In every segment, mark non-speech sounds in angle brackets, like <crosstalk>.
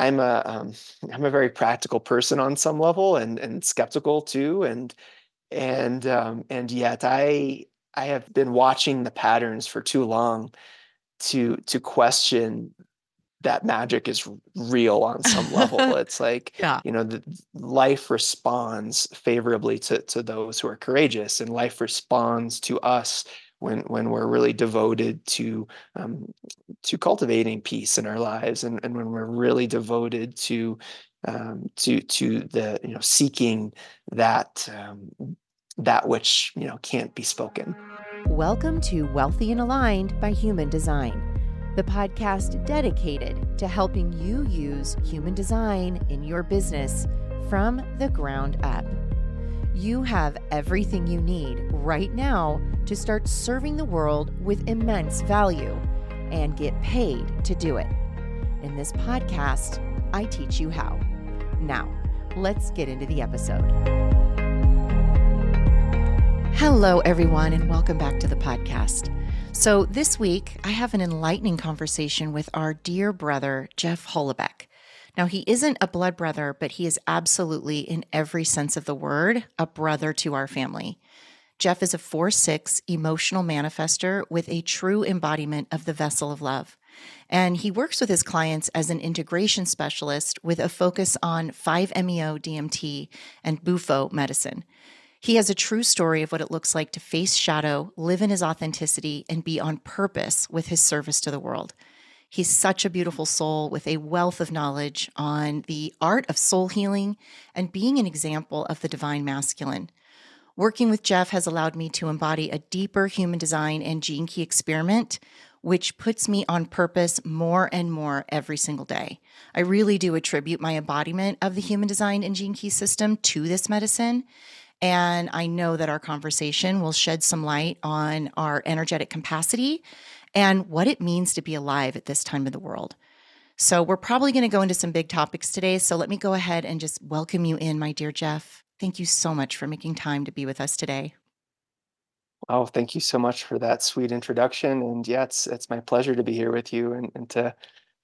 I'm a um, <laughs> I'm a very practical person on some level and and skeptical too and and um, and yet I I have been watching the patterns for too long to to question that magic is real on some level. <laughs> It's like, yeah. you know, the, life responds favorably to, to those who are courageous, and life responds to us when when we're really devoted to um, to cultivating peace in our lives, and, and when we're really devoted to um, to to the you know seeking that um, that which you know can't be spoken. Welcome to Wealthy and Aligned by Human Design the podcast dedicated to helping you use human design in your business from the ground up. You have everything you need right now to start serving the world with immense value and get paid to do it. In this podcast, I teach you how. Now, let's get into the episode. Hello, everyone, and welcome back to the podcast. So, this week, I have an enlightening conversation with our dear brother, Jeff Holoubek. Now, he isn't a blood brother, but he is absolutely, in every sense of the word, a brother to our family. Jeff is a 4 6 emotional manifestor with a true embodiment of the vessel of love. And he works with his clients as an integration specialist with a focus on 5-MeO DMT and Bufo medicine. He has a true story of what it looks like to face shadow, live in his authenticity, and be on purpose with his service to the world. He's such a beautiful soul with a wealth of knowledge on the art of soul healing and being an example of the divine masculine. Working with Jeff has allowed me to embody a deeper human design and gene key experiment, which puts me on purpose more and more every single day. I really do attribute my embodiment of the human design and gene key system to this medicine. And I know that our conversation will shed some light on our energetic capacity and what it means to be alive at this time of the world. So, we're probably going to go into some big topics today. So, let me go ahead and just welcome you in, my dear Jeff. Thank you so much for making time to be with us today. Oh, thank you so much for that sweet introduction. And yeah, it's it's my pleasure to be here with you and, and to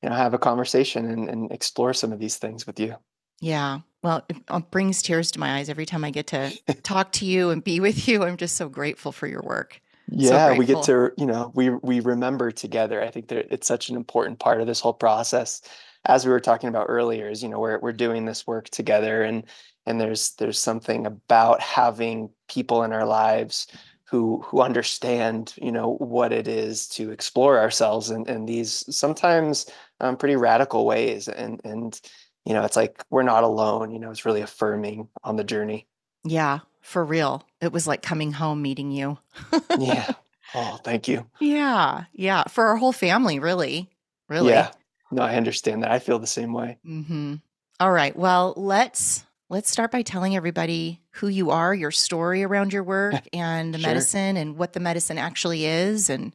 you know have a conversation and, and explore some of these things with you. Yeah. Well, it brings tears to my eyes every time I get to <laughs> talk to you and be with you. I'm just so grateful for your work. Yeah, so we get to, you know, we we remember together. I think that it's such an important part of this whole process. As we were talking about earlier, is you know, we're we're doing this work together and and there's there's something about having people in our lives who who understand, you know, what it is to explore ourselves in, in these sometimes um, pretty radical ways. And and you know, it's like we're not alone. You know, it's really affirming on the journey. Yeah, for real. It was like coming home meeting you. <laughs> yeah. Oh, thank you. Yeah. Yeah. For our whole family, really. Really. Yeah. No, I understand that. I feel the same way. Mm-hmm. All right. Well, let's let's start by telling everybody who you are, your story around your work <laughs> and the sure. medicine and what the medicine actually is. And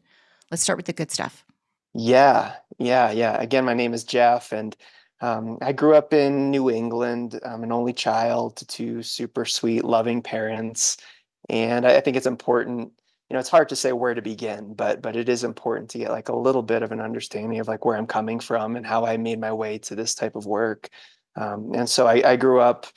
let's start with the good stuff. Yeah. Yeah. Yeah. Again, my name is Jeff and um, I grew up in New England. I'm an only child to two super sweet, loving parents, and I, I think it's important. You know, it's hard to say where to begin, but but it is important to get like a little bit of an understanding of like where I'm coming from and how I made my way to this type of work. Um, and so I, I grew up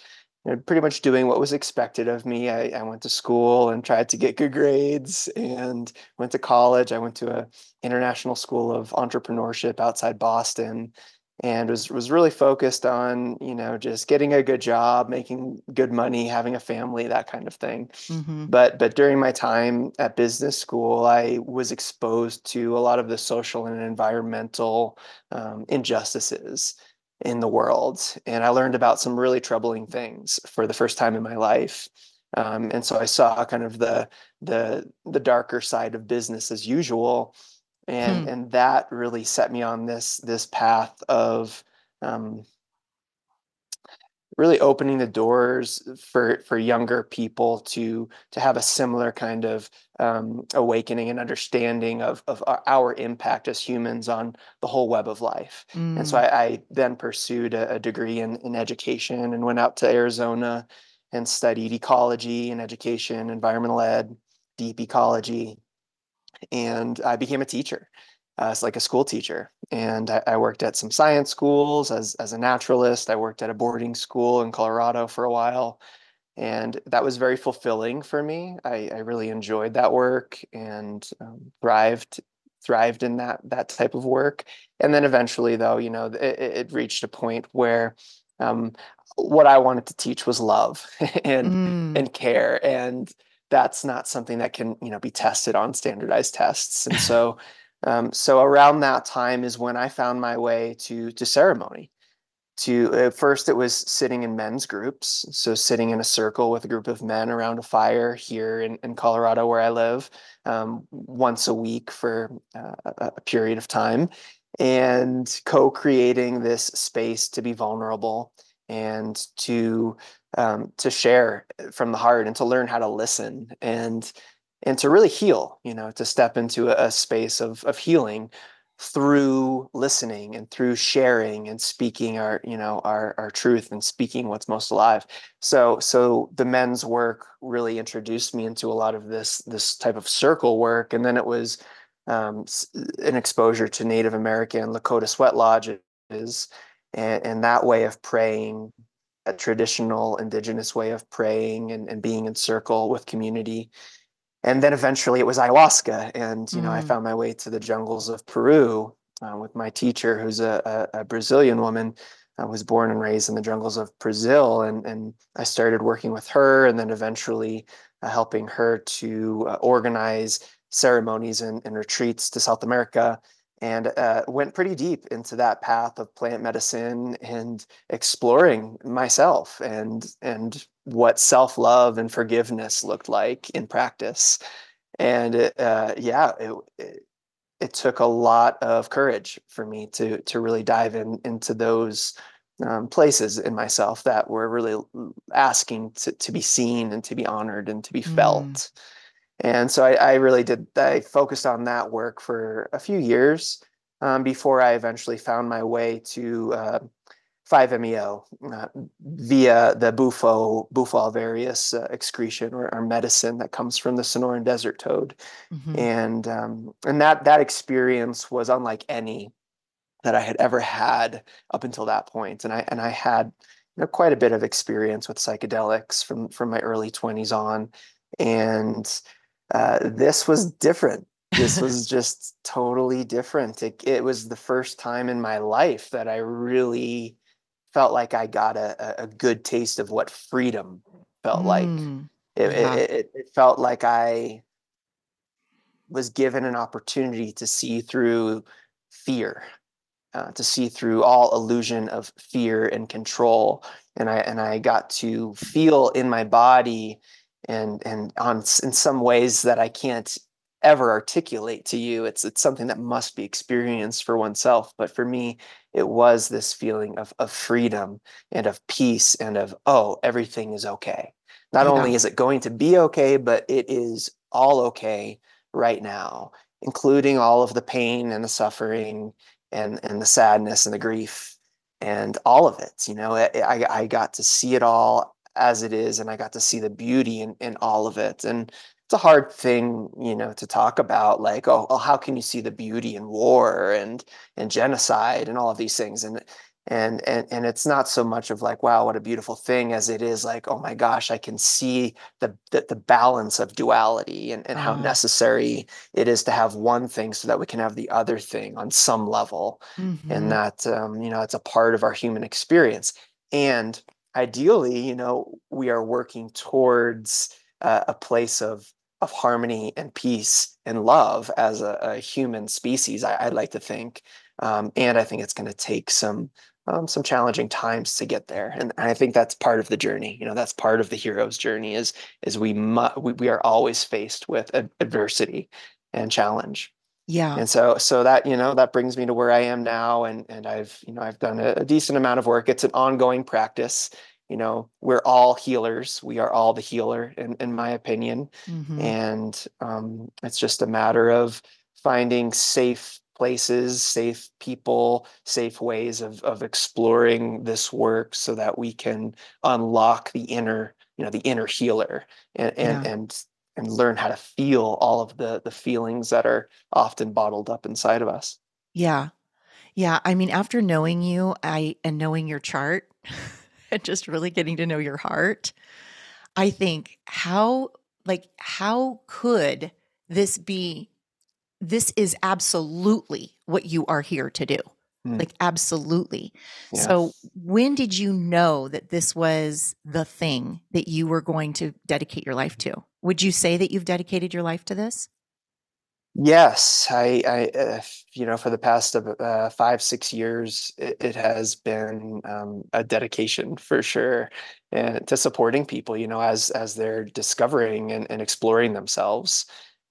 you know, pretty much doing what was expected of me. I, I, went to school and tried to get good grades and went to college. I went to a international school of entrepreneurship outside Boston and was was really focused on you know just getting a good job making good money having a family that kind of thing mm-hmm. but but during my time at business school i was exposed to a lot of the social and environmental um, injustices in the world and i learned about some really troubling things for the first time in my life um, and so i saw kind of the the the darker side of business as usual and hmm. and that really set me on this this path of um, really opening the doors for for younger people to to have a similar kind of um, awakening and understanding of of our impact as humans on the whole web of life. Mm. And so hmm. I, I then pursued a, a, degree in, in education and went out to Arizona and studied ecology and education, environmental ed, deep ecology, and I became a teacher, uh, it's like a school teacher. and I, I, worked at some science schools as as a naturalist. I worked at a boarding school in Colorado for a while, and that was very fulfilling for me. I, I really enjoyed that work and um, thrived thrived in that that type of work. And then eventually, though, you know, it, it reached a point where um, what I wanted to teach was love <laughs> and mm. and care, and that's not something that can you know be tested on standardized tests. And so, <laughs> um, so around that time is when I found my way to to ceremony to first it was sitting in men's groups so sitting in a circle with a group of men around a fire here in, in colorado where i live um, once a week for uh, a period of time and co-creating this space to be vulnerable and to um, to share from the heart and to learn how to listen and and to really heal you know to step into a, a space of of healing through listening and through sharing and speaking our you know our our truth and speaking what's most alive. So so the men's work really introduced me into a lot of this this type of circle work. And then it was um, an exposure to native american lakota sweat lodges and, and that way of praying a traditional indigenous way of praying and, and being in circle with community. And then eventually it was ayahuasca and you know mm. i found my way to the jungles of peru uh, with my teacher who's a, a, a brazilian woman. I was born and raised in the jungles of brazil and, and i started working with her and then eventually uh, helping her to uh, organize ceremonies and, and, retreats to south america and uh, went pretty deep into that path of plant medicine and exploring myself and and what self love and forgiveness looked like in practice. And uh, yeah, it, it, it took a lot of courage for me to to really dive in into those um, places in myself that were really asking to, to be seen and to be honored and to be felt. Mm. And so I, I, really did. I focused on that work for a few years um, before I eventually found my way to uh, 5-MeO uh, via the bufo bufo alvarius uh, excretion or, or, medicine that comes from the Sonoran desert toad, mm-hmm. and um, and that that experience was unlike any that I had ever had up until that point. and I and I had you know, quite a bit of experience with psychedelics from from my early 20s on, and uh, this was different this was <laughs> just totally different. It, it was the first time in my life that I really felt like I got a, a good taste of what freedom felt mm, like. It, yeah. it, it, felt like I was given an opportunity to see through fear, uh, to see through all illusion of fear and control, and I and I got to feel in my body and and on in some ways that I can't ever articulate to you. It's it's something that must be experienced for oneself. But for me, it was this feeling of of freedom and of peace and of oh, everything is okay. Not yeah. only is it going to be okay, but it is all okay right now, including all of the pain and the suffering and and the sadness and the grief and all of it. You know, I I got to see it all as it is and i got to see the beauty in, in all of it and it's a hard thing, you know, to talk about like, oh, oh, how can you see the beauty in war and and genocide and all of these things? And and and and it's not so much of like, wow, what a beautiful thing as it is like, oh my gosh, I can see the the, the balance of duality and, and how uh-huh. necessary it is to have one thing so that we can have the other thing on some level. Mm-hmm. And that um, you know, it's a part of our human experience. And ideally, you know, we are working towards uh, a place of of harmony and peace and love as a, a human species. I, would like to think, um, and I think it's going to take some um, some challenging times to get there. And I think that's part of the journey. You know, that's part of the hero's journey. Is is we mu- we, we are always faced with adversity and challenge. Yeah. And so so that, you know, that brings me to where I am now. And and I've, you know, I've done a, a decent amount of work. It's an ongoing practice you know we're all healers we are all the healer in, in my opinion mm-hmm. and um, it's just a matter of finding safe places safe people safe ways of, of exploring this work so that we can unlock the inner you know the inner healer and and, yeah. and and learn how to feel all of the the feelings that are often bottled up inside of us yeah Yeah, I mean, after knowing you, I and knowing your chart <laughs> and just really getting to know your heart, I think how like how could this be this is absolutely what you are here to do. Mm. Like absolutely. Yeah. So when did you know that this was the thing that you were going to dedicate your life to? Would you say that you've dedicated your life to this? Yes, I, I, uh, you know, for the past uh, five, six years, it, it has been um, a dedication for sure, and to supporting people, you know, as as they're discovering and, and exploring themselves,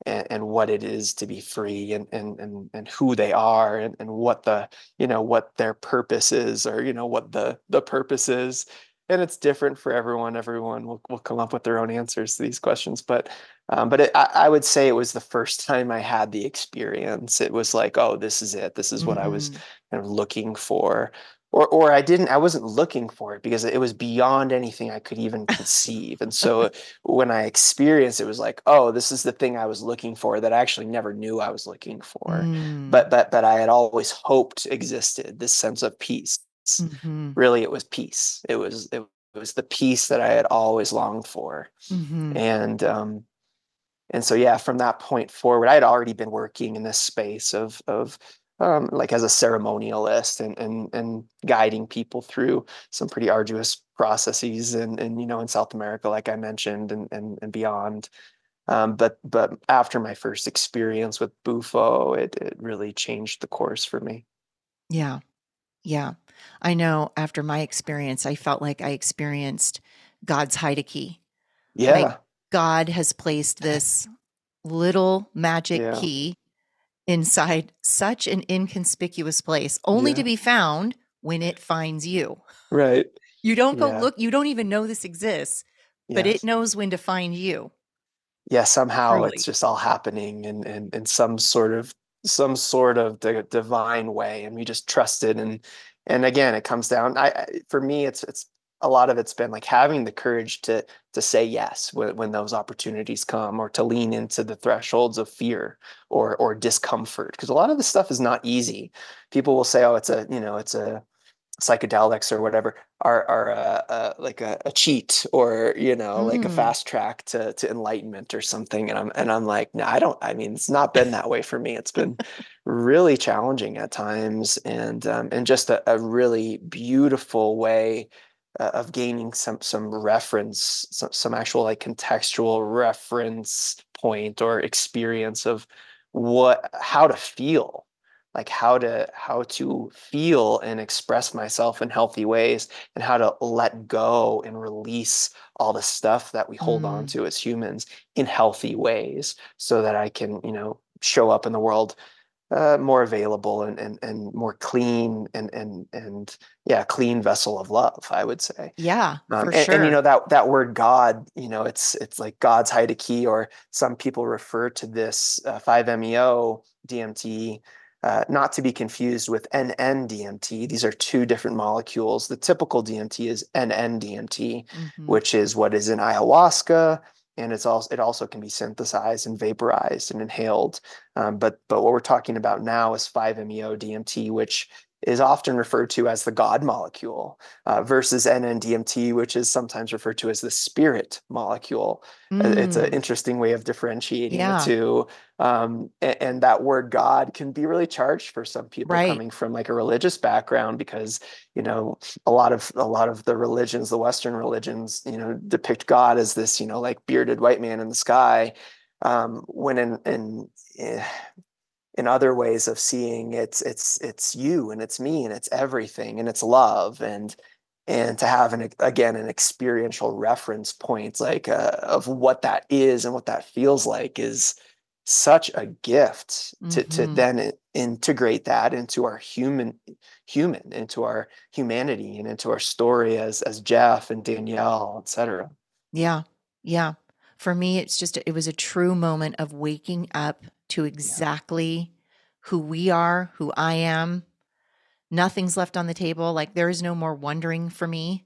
and, and what it is to be free, and and and and who they are, and and what the, you know, what their purpose is, or you know, what the the purpose is, and it's different for everyone. Everyone will will come up with their own answers to these questions, but um, but it, I, I, would say it was the first time I had the experience. It was like, oh, this is it. This is what mm-hmm. I was mm-hmm. kind of looking for. Or, or I didn't, I wasn't looking for it because it was beyond anything I could even conceive. And so <laughs> when I experienced it was like, oh, this is the thing I was looking for that I actually never knew I was looking for. Mm. But, but, but I had always hoped existed this sense of peace. Mm-hmm. Really, it was peace. It was, it was the peace that I had always longed for. Mm-hmm. And, um, and so yeah from that point forward i had already been working in this space of of um, like as a ceremonialist and and and guiding people through some pretty arduous processes and and you know in south america like i mentioned and and, and beyond um, but but after my first experience with bufo it, it really changed the course for me yeah yeah i know after my experience i felt like i experienced god's hide key. yeah like God has placed this little magic yeah. key inside such an inconspicuous place, only yeah. to be found when it finds you. Right. <laughs> You don't go yeah. look, you don't even know this exists, but yes. it knows when to find you. Yeah, somehow Truly. it's just all happening in, in in some sort of some sort of the divine way and we just trust it and and again it comes down I for me it's it's a lot of it's been like having the courage to to say yes when, when those opportunities come or to lean into the thresholds of fear or or discomfort because a lot of this stuff is not easy. People will say oh it's a you know it's a psychedelics or whatever are are a, a like a, a, cheat or you know mm. like a mm. fast track to to enlightenment or something and I'm and I'm like no I don't I mean it's not been that way for me it's been <laughs> really challenging at times and um, and just a, a really beautiful way uh, of gaining some some reference some, some actual like contextual reference point or experience of what how to feel like how to how to feel and express myself in healthy ways and how to let go and release all the stuff that we hold mm. on to as humans in healthy ways so that i can you know show up in the world uh, more available and, and and more clean and and and yeah, clean vessel of love. I would say. Yeah, um, for and, sure. And you know that that word God, you know, it's it's like God's hide key or some people refer to this uh, 5-MeO DMT. Uh, not to be confused with NN-DMT. These are two different molecules. The typical DMT is NN-DMT, mm-hmm. which is what is in ayahuasca, and it's also it also can be synthesized and vaporized and inhaled. Um, but but what we're talking about now is 5-MeO DMT, which is often referred to as the God molecule uh, versus NN-DMT, which is sometimes referred to as the spirit molecule. Mm. It's an interesting way of differentiating yeah. the two. Um, and, and, that word God can be really charged for some people right. coming from like a religious background because you know a lot of a lot of the religions, the Western religions, you know, depict God as this you know like bearded white man in the sky. Um, when in, in eh, in other ways of seeing it's it's it's you and it's me and it's everything and it's love and and to have an again an experiential reference point like uh, of what that is and what that feels like is such a gift to mm-hmm. to then integrate that into our human human into our humanity and into our story as as Jeff and Danielle etc yeah yeah for me it's just it was a true moment of waking up to exactly who we are, who I am. Nothing's left on the table. Like there is no more wondering for me.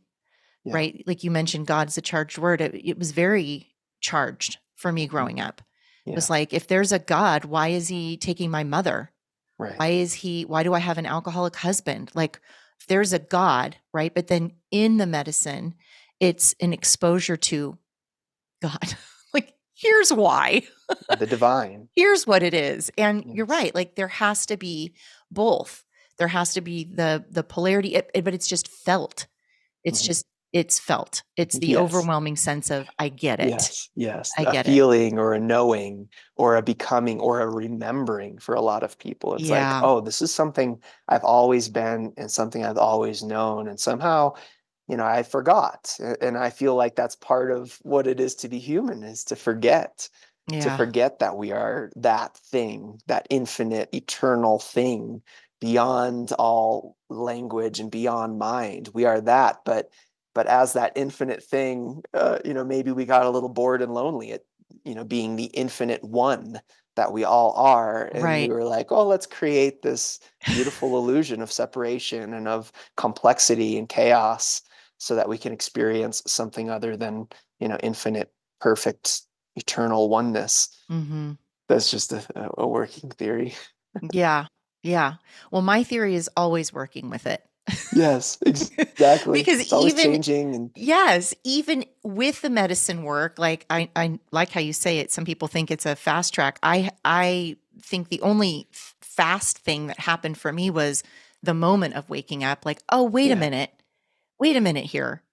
Yeah. Right? Like you mentioned God's a charged word. It, it was very charged for me mm-hmm. growing up. Yeah. It was like if there's a God, why is he taking my mother? Right. Why is he, why do I have an alcoholic husband? Like, there's a God, right? But then in the medicine, it's an exposure to God. <laughs> here's why. the divine. <laughs> Here's what it is. And yes. you're right. Like, there has to be both. There has to be the the polarity, it, it, but it's just felt. It's mm-hmm. just it's felt. It's the yes. overwhelming sense of I get it. Yes, yes. I a get feeling it. or a knowing or a becoming or a remembering for a lot of people. It's yeah. like, oh, this is something I've always been and something I've always known. And somehow, you know, I forgot. And I feel like that's part of what it is to be human is to forget. Yeah. To forget that we are that thing, that infinite, eternal thing beyond all language and beyond mind. We are that, but but as that infinite thing uh, you know maybe we got a little bored and lonely at you know being the infinite one that we all are and right. we were like oh let's create this beautiful illusion of separation and of complexity and chaos so that we can experience something other than you know infinite perfect eternal oneness mm-hmm. that's just a, a working theory <laughs> yeah yeah well my theory is always working with it yes, exactly. <laughs> because it's even changing and yes, even with the medicine work, like I, I like how you say it. Some people think it's a fast track. I, I think the only fast thing that happened for me was the moment of waking up. Like, oh, wait yeah. a minute, wait a minute here.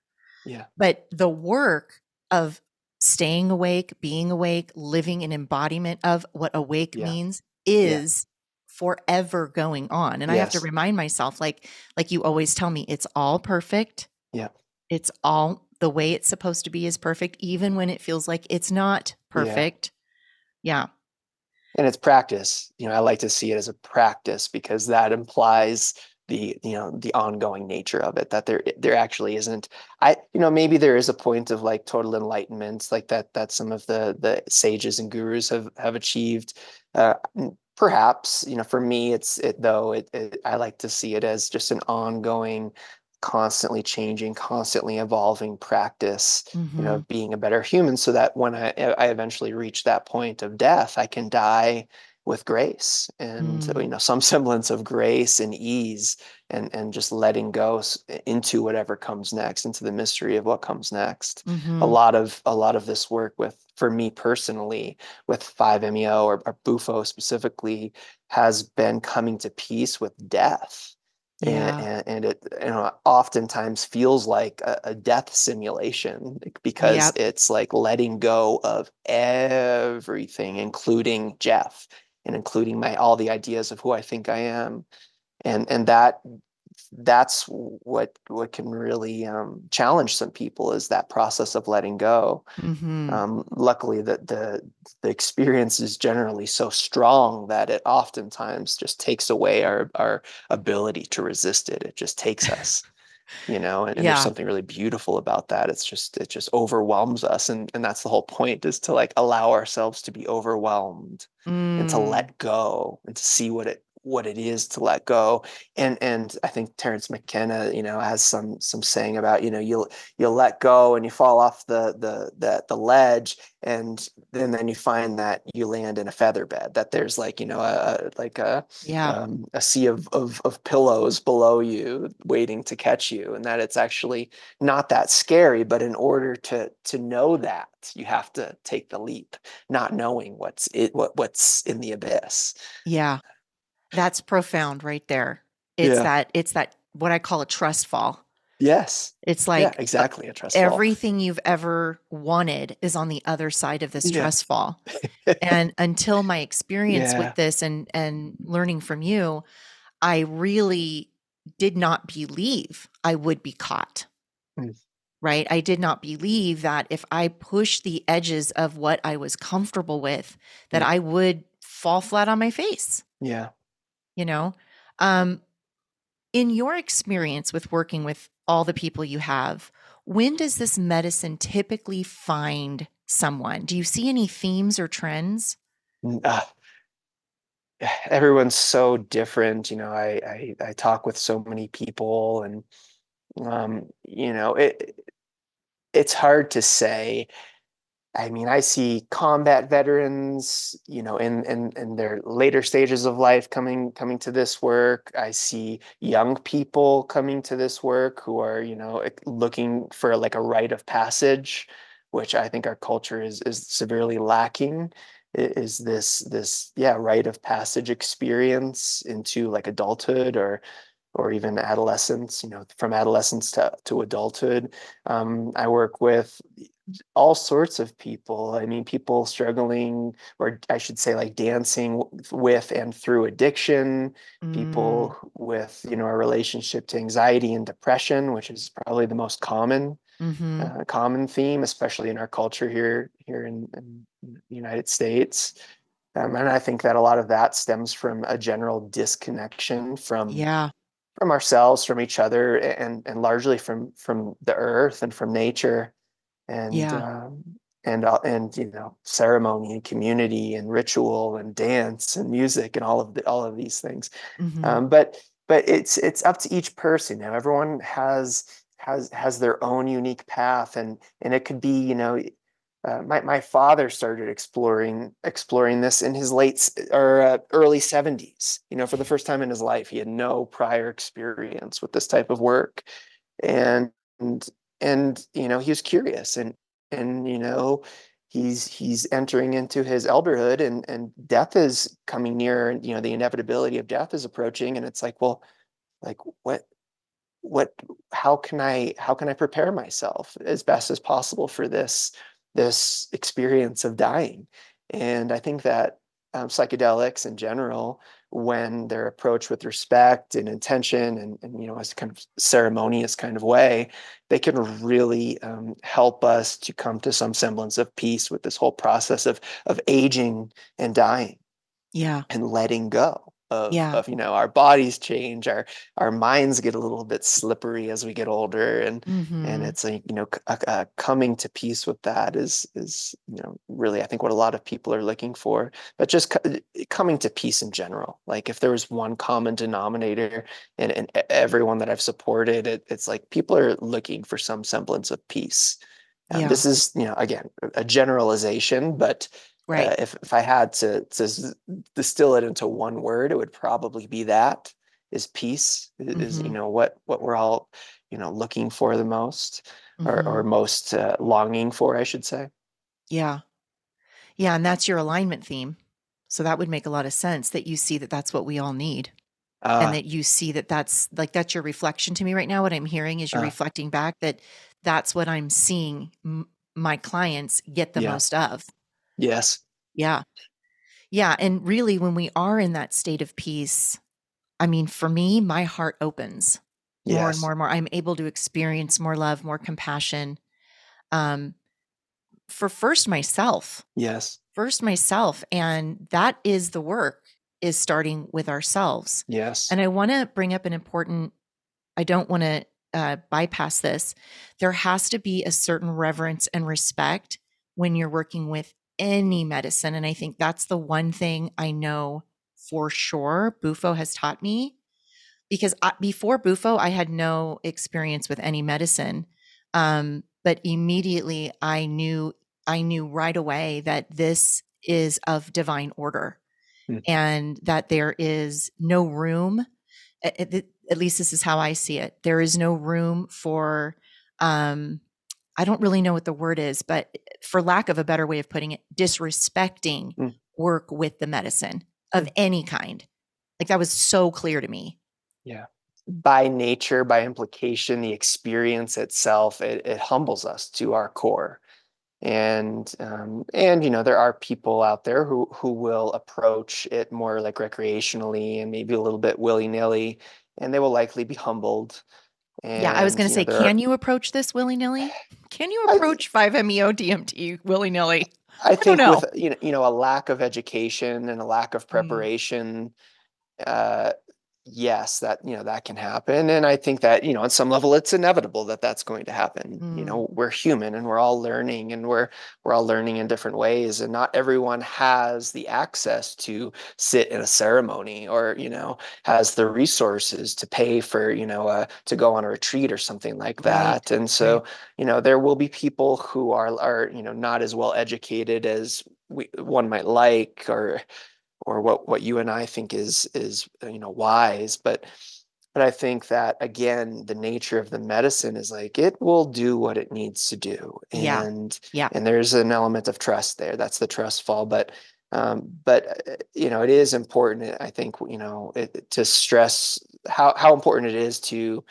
Yeah. But the work of staying awake, being awake, living an embodiment of what awake yeah. means is forever going on and yes. i have to remind myself like like you always tell me it's all perfect yeah it's all the way it's supposed to be is perfect even when it feels like it's not perfect yeah. yeah and it's practice you know i like to see it as a practice because that implies the you know the ongoing nature of it that there there actually isn't i you know maybe there is a point of like total enlightenment like that that some of the the sages and gurus have have achieved uh, perhaps you know for me it's it though it, it, i like to see it as just an ongoing constantly changing constantly evolving practice mm-hmm. you know mm-hmm. being a better human so that when I, I eventually reach that point of death i can die with grace and mm. you know some <laughs> semblance of grace and ease and and just letting go into whatever comes next into the mystery of what comes next mm-hmm. a lot of a lot of this work with for me personally with 5meo or, or bufo specifically has been coming to peace with death yeah. and, and, it you know oftentimes feels like a, a death simulation because yep. it's like letting go of everything including jeff and including my all the ideas of who I think I am, and and that that's what what can really um, challenge some people is that process of letting go. Mm-hmm. Um, luckily, that the the experience is generally so strong that it oftentimes just takes away our our ability to resist it. It just takes us. <laughs> you know and, and yeah. there's something really beautiful about that it's just it just overwhelms us and and that's the whole point is to like allow ourselves to be overwhelmed mm. and to mm. let go and to see what it what it is to let go and and i think terence mckenna you know has some some saying about you know you'll you'll let go and you fall off the the the, the ledge and then then you find that you land in a feather bed that there's like you know a, like a yeah. um, a sea of, of of pillows below you waiting to catch you and that it's actually not that scary but in order to to know that you have to take the leap not knowing what's it what what's in the abyss. Yeah that's profound right there. It's yeah. that it's that what I call a trust fall. Yes. It's like yeah, exactly a trust fall. everything fall. you've ever wanted is on the other side of this yeah. trust fall. <laughs> and until my experience yeah. with this and and learning from you, I really did not believe I would be caught. Mm. Right? I did not believe that if I pushed the edges of what I was comfortable with that I would fall flat on my face. Yeah you know? Um, in your experience with working with all the people you have when does this medicine typically find someone? Do you see any themes or trends? Uh, <sighs> everyone's so different you know I, I, I talk with so many people and um you know it it's hard to say I mean, I see combat veterans, you know, in, in in their later stages of life coming coming to this work. I see young people coming to this work who are, you know, looking for like a rite of passage, which I think our culture is is severely lacking. Is this this yeah rite of passage experience into like adulthood or or even adolescence, you know, from adolescence to, to adulthood. Um, I work with all sorts of people. I mean, people struggling, or I should say, like dancing with and through addiction, mm. people with, you know, a relationship to anxiety and depression, which is probably the most common. Mm-hmm. Uh, common theme, especially in our culture here here in, in the United States. Um, and I think that a lot of that stems from a general disconnection from yeah from ourselves, from each other, and and largely from from the earth and from nature and yeah. um, and uh, and you know ceremony and community and ritual and dance and music and all of the, all of these things mm-hmm. um, but but it's it's up to each person you know everyone has has has their own unique path and and it could be you know uh, my my father started exploring exploring this in his late or uh, early 70s you know for the first time in his life he had no prior experience with this type of work and and and you know he was curious and and you know he's he's entering into his elderhood and and death is coming near and you know the inevitability of death is approaching and it's like well like what what how can i how can i prepare myself as best as possible for this this experience of dying? And i think that um, psychedelics in general when they're approached with respect and intention and, and you know as a kind of ceremonious kind of way they can really um, help us to come to some semblance of peace with this whole process of of aging and dying yeah. and letting go of, yeah. of you know our bodies change our our minds get a little bit slippery as we get older and mm-hmm. and it's like you know a, a coming to peace with that is is you know really i think what a lot of people are looking for but just co- coming to peace in general like if there was one common denominator in, in everyone that i've supported it, it's like people are looking for some semblance of peace um, yeah. this is you know again a generalization but Right. Uh, if, if I had to, to distill it into one word, it would probably be that is peace mm-hmm. is, you mm-hmm. know, what, what we're all, you know, looking for the most mm-hmm. or, or most uh, longing for, I should say. Yeah. Yeah. And that's your alignment theme. So that would make a lot of sense that you see that that's what we all need. Uh, and that you see that that's like that's your reflection to me right now what i'm hearing is you're uh, reflecting back that that's what i'm seeing m- my clients get the yeah. most of Yes. Yeah. Yeah. And really, when we are in that state of peace, I mean, for me, my heart opens more and more and more. I'm able to experience more love, more compassion. Um, for first myself, Yes. first myself. And that is the work, is starting with ourselves. Yes. And I want to bring up an important, I don't want to uh, bypass this. There has to be a certain reverence and respect when you're working with any medicine. And I think that's the one thing I know for sure Bufo has taught me because I, before Bufo, I had no experience with any medicine. Um, but immediately I knew, I knew right away that this is of divine order mm. and that there is no room. At, at, least this is how I see it. There is no room for, um, I don't really know what the word is, but for lack of a better way of putting it, disrespecting mm. work with the medicine of mm. any kind. Like that was so clear to me. Yeah. By nature, by implication, the experience itself, it, it humbles us to our core. And um, and you know there are people out there who who will approach it more like recreationally and maybe a little bit willy nilly, and they will likely be humbled and, yeah, I was going to say, can are, you approach this willy nilly? Can you approach 5-MeO DMT willy nilly? I, I think with you know, you know, a lack of education and a lack of mm. preparation, mm. uh, yes, that you know that can happen, and I think that you know on some level it's inevitable that that's going to happen. Mm. You know, we're human and we're all learning, and we're we're all learning in different ways, and not everyone has the access to sit in a ceremony or you know has the resources to pay for you know uh, to go on a retreat or something like that. Right. And so right. you know there will be people who are are you know not as well educated as we, one might like or or what what you and I think is is uh, you know wise but but I think that again the nature of the medicine is like it will do what it needs to do and yeah. yeah. and there's an element of trust there that's the trust fall but um, but uh, you know it is important I think you know it, to stress how how important it is to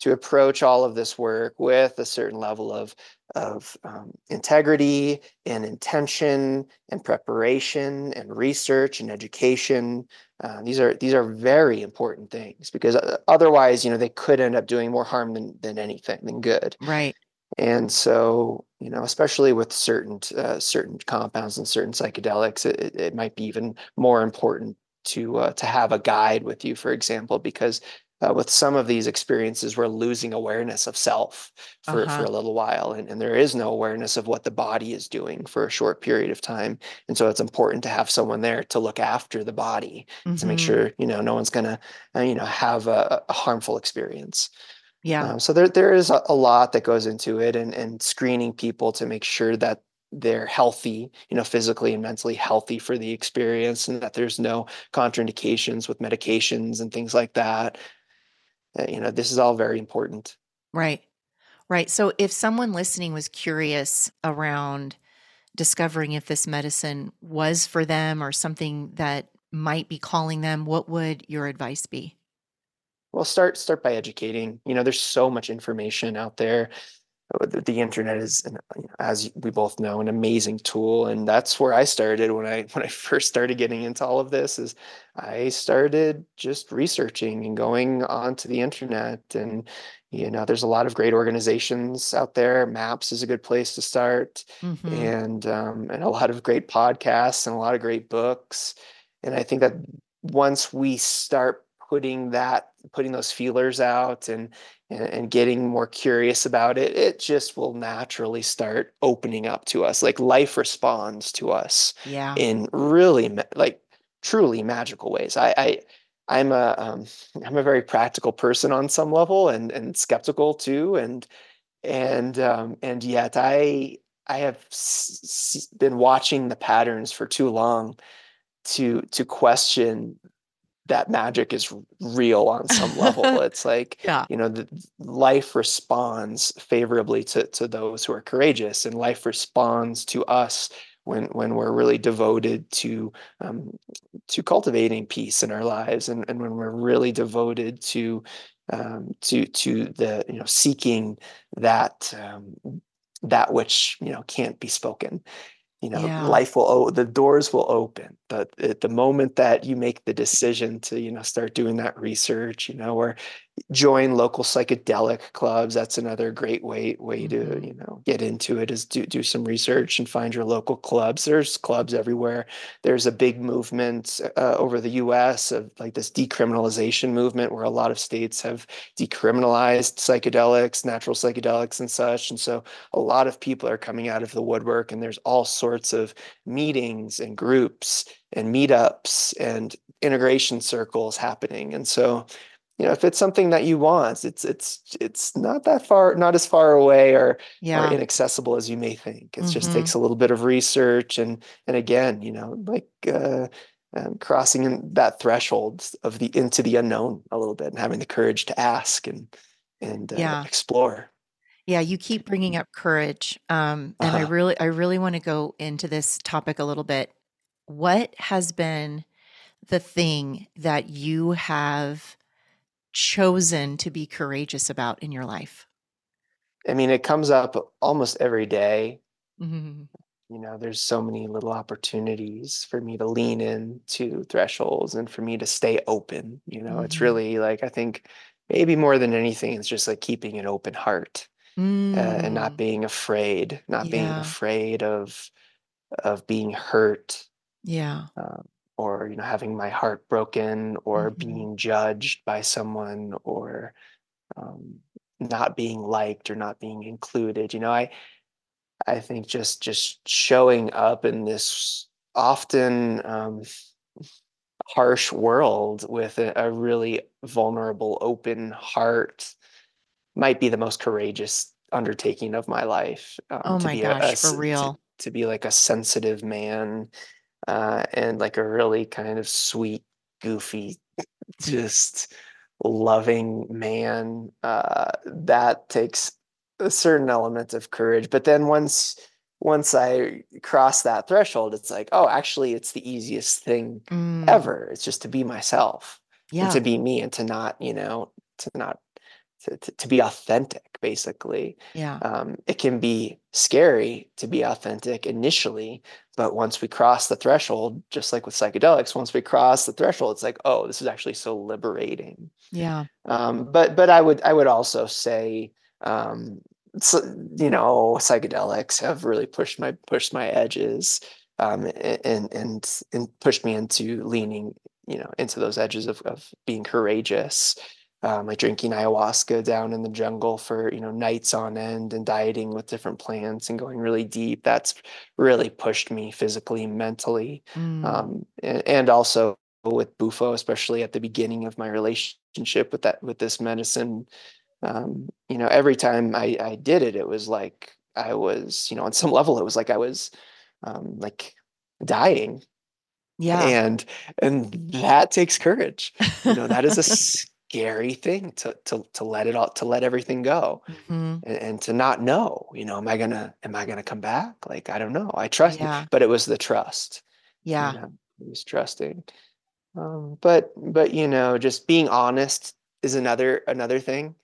to approach all of this work with a certain level of of um, integrity and intention and preparation and research and education. Uh, these are these are very important things because uh, otherwise, you know, they could end up doing more harm than than anything than good. Right. And so, you know, especially with certain uh, certain compounds and certain psychedelics, it, it might be even more important to uh, to have a guide with you, for example, because uh, with some of these experiences, we're losing awareness of self for, uh-huh. for a little while. And, and there is no awareness of what the body is doing for a short period of time. And so it's important to have someone there to look after the body mm-hmm. to make mm-hmm. sure, you know, no one's going to, uh, you know, have a, a harmful experience. Yeah. Um, so there, there is a, a lot that goes into it and, and screening people to make sure that they're healthy, you know, physically and mentally healthy for the experience and that there's no contraindications with medications and things like that. Uh, you know, this is all very important. Right. Right. So if someone listening was curious around discovering if this medicine was for them or something that might be calling them, what would your advice be? Well, start start by educating. You know, there's so much information out there the, the internet is as we both know an amazing tool. And that's where i started when i <laughs> when i first started getting into all of this is i started just researching and going onto the internet. And you know there's a lot of great organizations out there. Maps is a good place to start. Mm-hmm. and um, and a lot of great podcasts and a lot of great books. And i think that once we start putting that putting those feelers out and, and and getting more curious about it it just will naturally start opening up to us. Like life responds to us yeah. in really like truly magical ways. I i i'm a am um, a very practical person on some level and and skeptical too and and um and yet i i have s- been watching the patterns for too long to to question that magic is real on some level. <laughs> It's like, yeah. you know, the, life responds favorably to, to those who are courageous, and life responds to us when when we're really devoted to um, to cultivating peace in our lives, and, and when we're really devoted to um, to to the you know seeking that um, that which you know can't be spoken you know yeah. life will the doors will open but at the moment that you make the decision to you know start doing that research you know or join local psychedelic clubs. That's another great way way mm-hmm. to you know get into it is do, do some research and find your local clubs. There's clubs everywhere. There's a big movement uh, over the us of like this decriminalization movement where a lot of states have decriminalized psychedelics natural psychedelics and such. And so a lot of people are coming out of the woodwork and there's all sorts of meetings and groups and meetups and integration circles happening. And so you know if it's something that you want it's it's it's not that far not as far away or, yeah. or inaccessible as you may think it mm-hmm. just takes a little bit of research and and again you know like uh, um, crossing that threshold of the into the unknown a little bit and having the courage to ask and and uh, yeah. explore yeah you keep bringing up courage um, and uh-huh. i really i really want to go into this topic a little bit what has been the thing that you have chosen to be courageous about in your life? I mean, it comes up almost every day. Mm-hmm. You know, there's so many little opportunities for me to lean into thresholds and for me to stay open. You know, mm-hmm. it's really like, I think maybe more than anything, it's just like keeping an open heart mm. uh, and not mm. being afraid, not yeah. being afraid of, of being hurt. Yeah. Um, or you know having my heart broken or Mhm. being judged by someone or um, not being liked or not being included you know i i think just just showing up in this often um, harsh world with a, a really vulnerable open heart might be the most courageous undertaking of my life um, Oh to my be a, a gosh, for s- to, real. to be like a sensitive man uh, and like a really kind of sweet goofy <laughs> just loving man uh, that takes a certain element of courage. But then once once i cross that threshold it's like oh actually it's the easiest thing Mm, ever. It's just to be myself and yeah, to be me and to not you know to not to, to, to be authentic basically. Yeah, um, it can be scary to be authentic initially but once we cross the threshold just like with psychedelics once we cross the threshold it's like oh this is actually so liberating. Yeah. um, but but i would i would also say um, so, you know psychedelics have really pushed my pushed my edges um, and and and pushed me into leaning you know into those edges of, of being courageous um, like drinking ayahuasca down in the jungle for you know nights on end and dieting with different plants and going really deep that's really pushed me physically mentally Mm, um, and, and also with bufo especially at the beginning of my relationship with that with this medicine um, you know every time I, I did it it was like i was you know on some <laughs> level it was like i was um, like dying. Yeah. and and that takes courage. You know that is a <laughs> scary thing to to to let it all to let everything go hmm and, and to not know you know am i gonna am i gonna come back? Like i don't know. I trust Yeah, but it was the trust you yeah. know it was trusting. Um, but but you know just being honest is another another thing.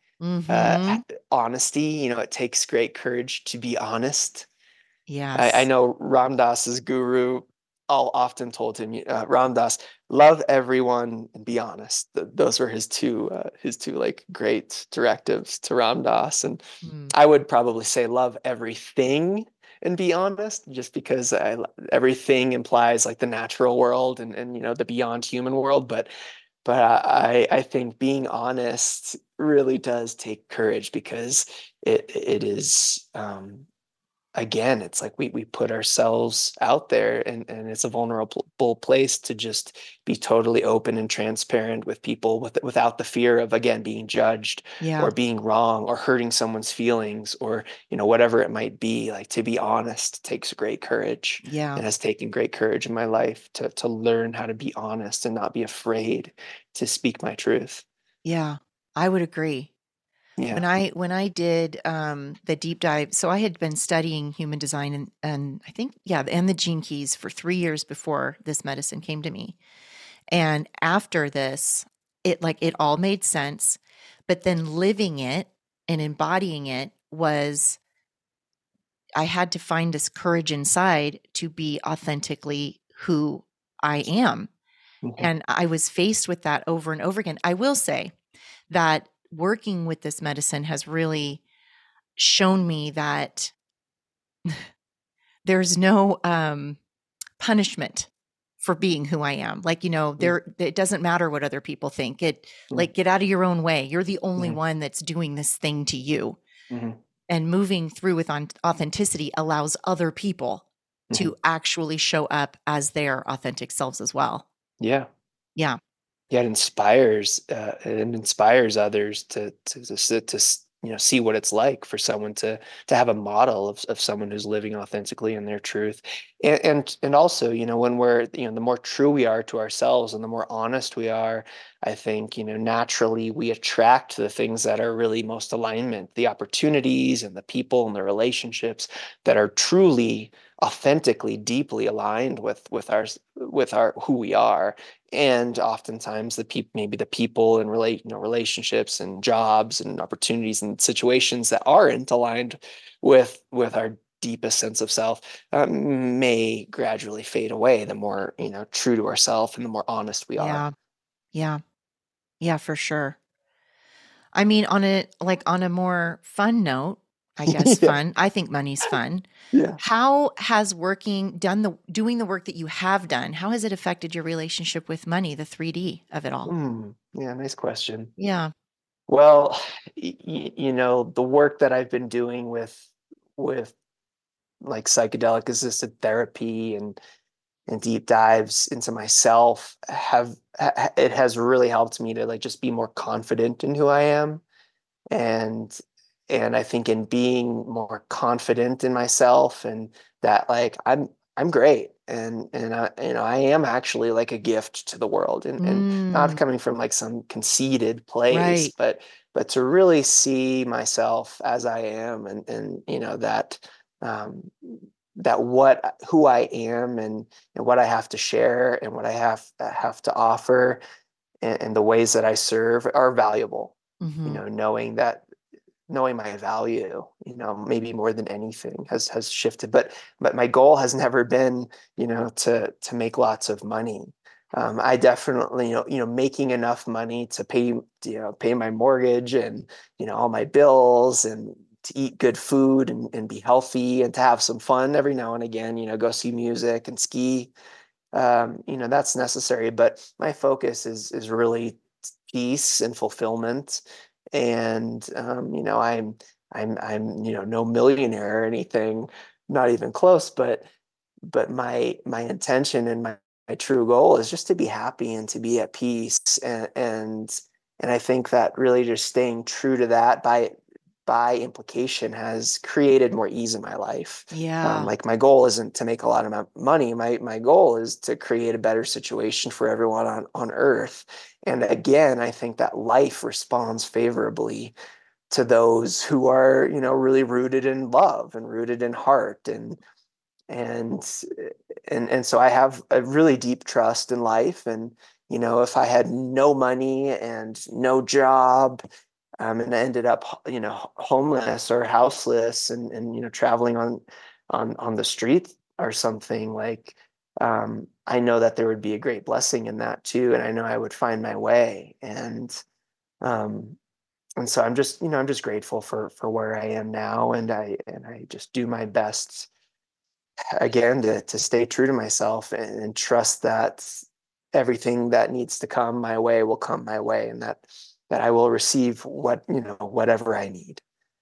Uh hmm honesty you know it takes great courage to be honest. I, I know Ram Dass's guru all often told him, uh, Ram Dass, love everyone and be honest. Th- those were his two uh, his two like great directives to Ram Dass. And Mm, I would probably say love everything and be honest, just because I, everything implies like the natural world and and you know the beyond human world. But but I I think being honest really does take courage because it it is um, again, it's like we we put ourselves out there and and it's a vulnerable place to just be totally open and transparent with people with, without the fear of again being judged yeah, or being wrong or hurting someone's feelings or you know whatever it might be like to be honest takes great courage yeah, and has taken great courage in my life to to learn how to be honest and not be afraid to speak my truth yeah. I would agree. Yeah When I when I did um, the deep dive, so I had been studying human design and and I think yeah, and the gene keys for three years before this medicine came to me. And after this, it like it all made sense. But then living it and embodying it was I had to find this courage inside to be authentically who I am. Mhm. And I was faced with that over and over again. I will say that working with this medicine has really shown me that <laughs> there's no um, punishment for being who I am. Like, you know, Mm. there it doesn't matter what other people think. It Mm. like get out of your own way. You're the only Mhm. one that's doing this thing to you. Mhm. And moving through with on- authenticity allows other people to actually show up as their authentic selves as well. yeah Yeah. Yeah it inspires uh, it inspires others to to to, to you know see what it's like for someone to to have a model of, of someone who's living authentically in their truth. And, and and also you know when we're you know the more true we are to ourselves and the more honest we are i think you know naturally we attract the things that are really most alignment the opportunities and the people and the relationships that are truly authentically deeply aligned with with our with our who we are and oftentimes the people maybe the people and relate you know relationships and jobs and opportunities and situations that aren't aligned with with our deepest sense of self um, may gradually fade away the more you know true to ourselves and the more honest we are Yeah. Yeah. Yeah, for sure. I mean, on a like on a more fun note, I guess <laughs> yeah. fun. I think money's fun. Yeah. How has working done the doing the work that you have done? How has it affected your relationship with money, the 3D of it all? Mm, yeah, nice question. Yeah. Well, y- you know, the work that I've been doing with with like psychedelic assisted therapy and and deep dives into myself have it has really helped me to like just be more confident in who I am and and I think in being more confident in myself and that like I'm I'm great and and I, you know I am actually like a gift to the world and, mm. and not mm. coming from like some conceited place right. but but to really see myself as I am and and you know that um that what who I am and, and what I have to share and what I have have to offer and, and the ways that I serve are valuable mm-hmm. you know knowing that knowing my value you know maybe more than anything has has shifted but but my goal has never been you know to to make lots of money um, I definitely, you know, you know, making enough money to pay, you know, pay my mortgage and, you know, all my bills and to eat good food and, and be healthy and to have some fun every now and again, you know, go see music and ski. Um, you know, that's necessary. But my focus is is really peace and fulfillment and um, you know i'm i'm i'm you know no millionaire or anything not even close but but my my intention and my, my true goal is just to be happy and to be at peace and and and i think that really just staying true to that by by implication has created more ease in my life. Yeah. Um, like my goal isn't to make a lot of money. My my goal is to create a better situation for everyone on on earth. And again, I think that life responds favorably to those who are, you know, really rooted in love and rooted in heart and and and and so I have a really deep trust in life and you know if I had no money and no job um, and ended up, you know, homeless or houseless, and and you know, traveling on on on the street or something like. Um, I know that there would be a great blessing in that too, and I know I would find my way, and um, and so I'm just, you know, I'm just grateful for for where I am now, and I and I just do my best again to to stay true to myself and, and trust that everything that needs to come my way will come my way, and that that I will receive what you know whatever I need.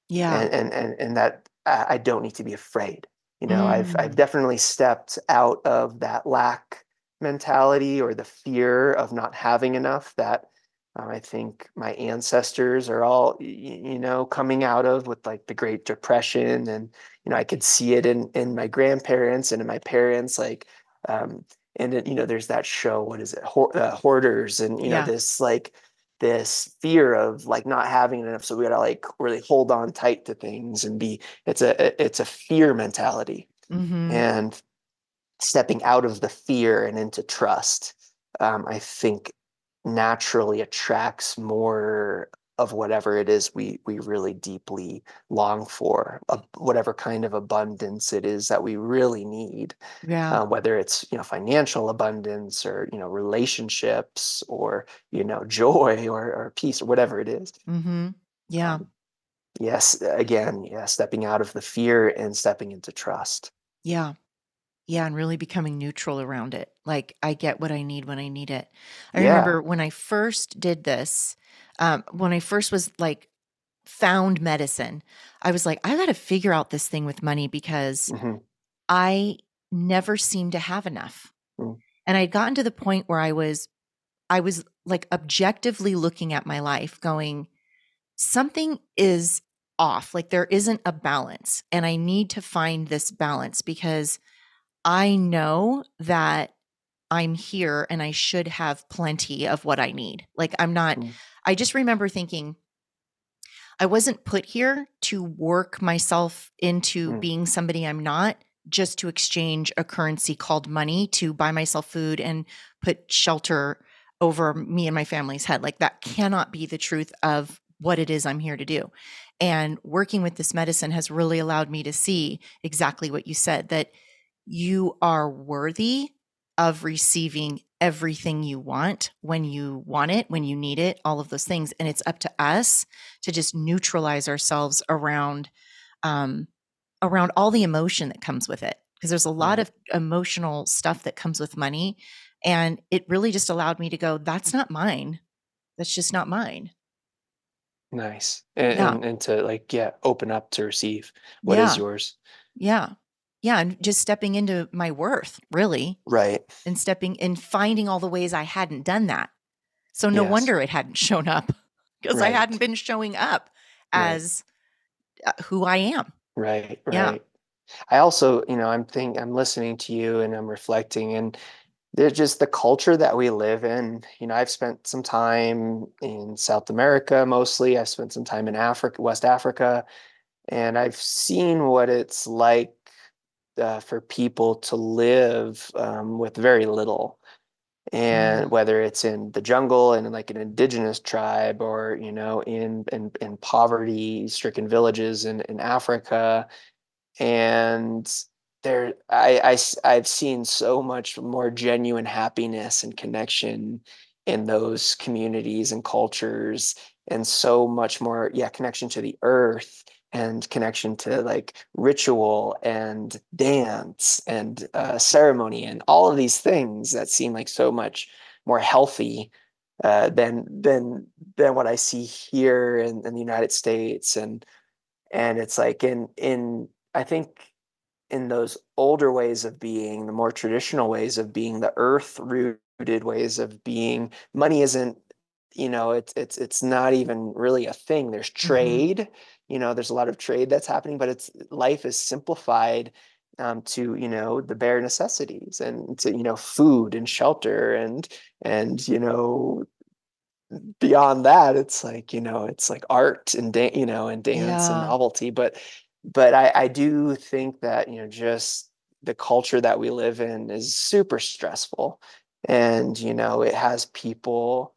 Yeah, and and and, and that I don't need to be afraid. You know, mm. I've I've mm. definitely stepped out of that lack mentality or the fear of not having enough that um, I think my ancestors are all you know coming out of with like the Great Depression, and you know I could see it in in my grandparents and in my parents, like. Um, and you know, there's that show. What is it? uh, Hoarders, and you know, yeah. this like this fear of like not having enough so we gotta like really hold on tight to things and be it's a it's a fear mentality mm-hmm. and stepping out of the fear and into trust um, i think naturally attracts more of whatever it is we we really deeply long for, uh, whatever kind of abundance it is that we really need. Yeah. Uh, whether it's you know financial abundance or you know relationships or you know <laughs> joy or or peace or whatever it is. Mm-hmm. Yeah. Um, yes. Again, yeah. Stepping out of the fear and stepping into trust. Yeah. Yeah, and really becoming neutral around it. Like I get what I need when I need it. I yeah. remember when I first did this, um, when I first was like found medicine, I was like, I got to figure out this thing with money because mm-hmm. I never seemed to have enough. Mm. And I'd gotten to the point where I was, I was like objectively looking at my life going, something is off. Like there isn't a balance. And I need to find this balance because I know that I'm here and I should have plenty of what I need. Like I'm not, mm. I just remember thinking, I wasn't put here to work myself into mm. being somebody I'm not just to exchange a currency called money to buy myself food and put shelter over me and my family's head. Like that cannot be the truth of what it is I'm here to do. And working with this medicine has really allowed me to see exactly what you said that you are worthy of receiving everything you want when you want it, when you need it, all of those things. And it's up to us to just neutralize ourselves around um, around all the emotion that comes with it. Because there's a lot of emotional stuff that comes with money and it really just allowed me to go that's not mine. That's just not mine. Nice. And, yeah. and and to like, yeah, open up to receive what is yeah. yours. yeah yeah and just stepping into my worth really Right. and stepping and finding all the ways i hadn't done that so no Yes. wonder it hadn't <laughs> shown up because i hadn't been showing up as uh, who i am Right. yeah Right. I also, you know, I'm think I'm listening to you and I'm reflecting and there's just the culture that we live in. You know, I've spent some time in South America mostly. I've spent some time in Africa, West Africa, and I've seen what it's like uh, for people to live um, with very little. And mm, whether it's in the jungle and in like an indigenous tribe or, you know, in in, in poverty-stricken villages in, in Africa. And there I I've seen so much more genuine happiness and connection in those communities and cultures and so much more yeah connection to the earth and connection to like ritual and dance and uh, ceremony and all of these things that seem like so much more healthy uh, than than than what I see here in, in the United States and and it's like in in I think in those older ways of being, the more traditional ways of being, the earth rooted ways of being, money isn't, you know, it's it's it's not even really a thing. There's hmm trade, you know, there's a lot of trade that's happening, but it's life is simplified um, to, you know, the bare necessities and to, you know, food and shelter and and you know beyond that it's like you know it's like art and da- you know and dance and novelty but but I, I do think that you know just the culture that we live in is super stressful and you know it has people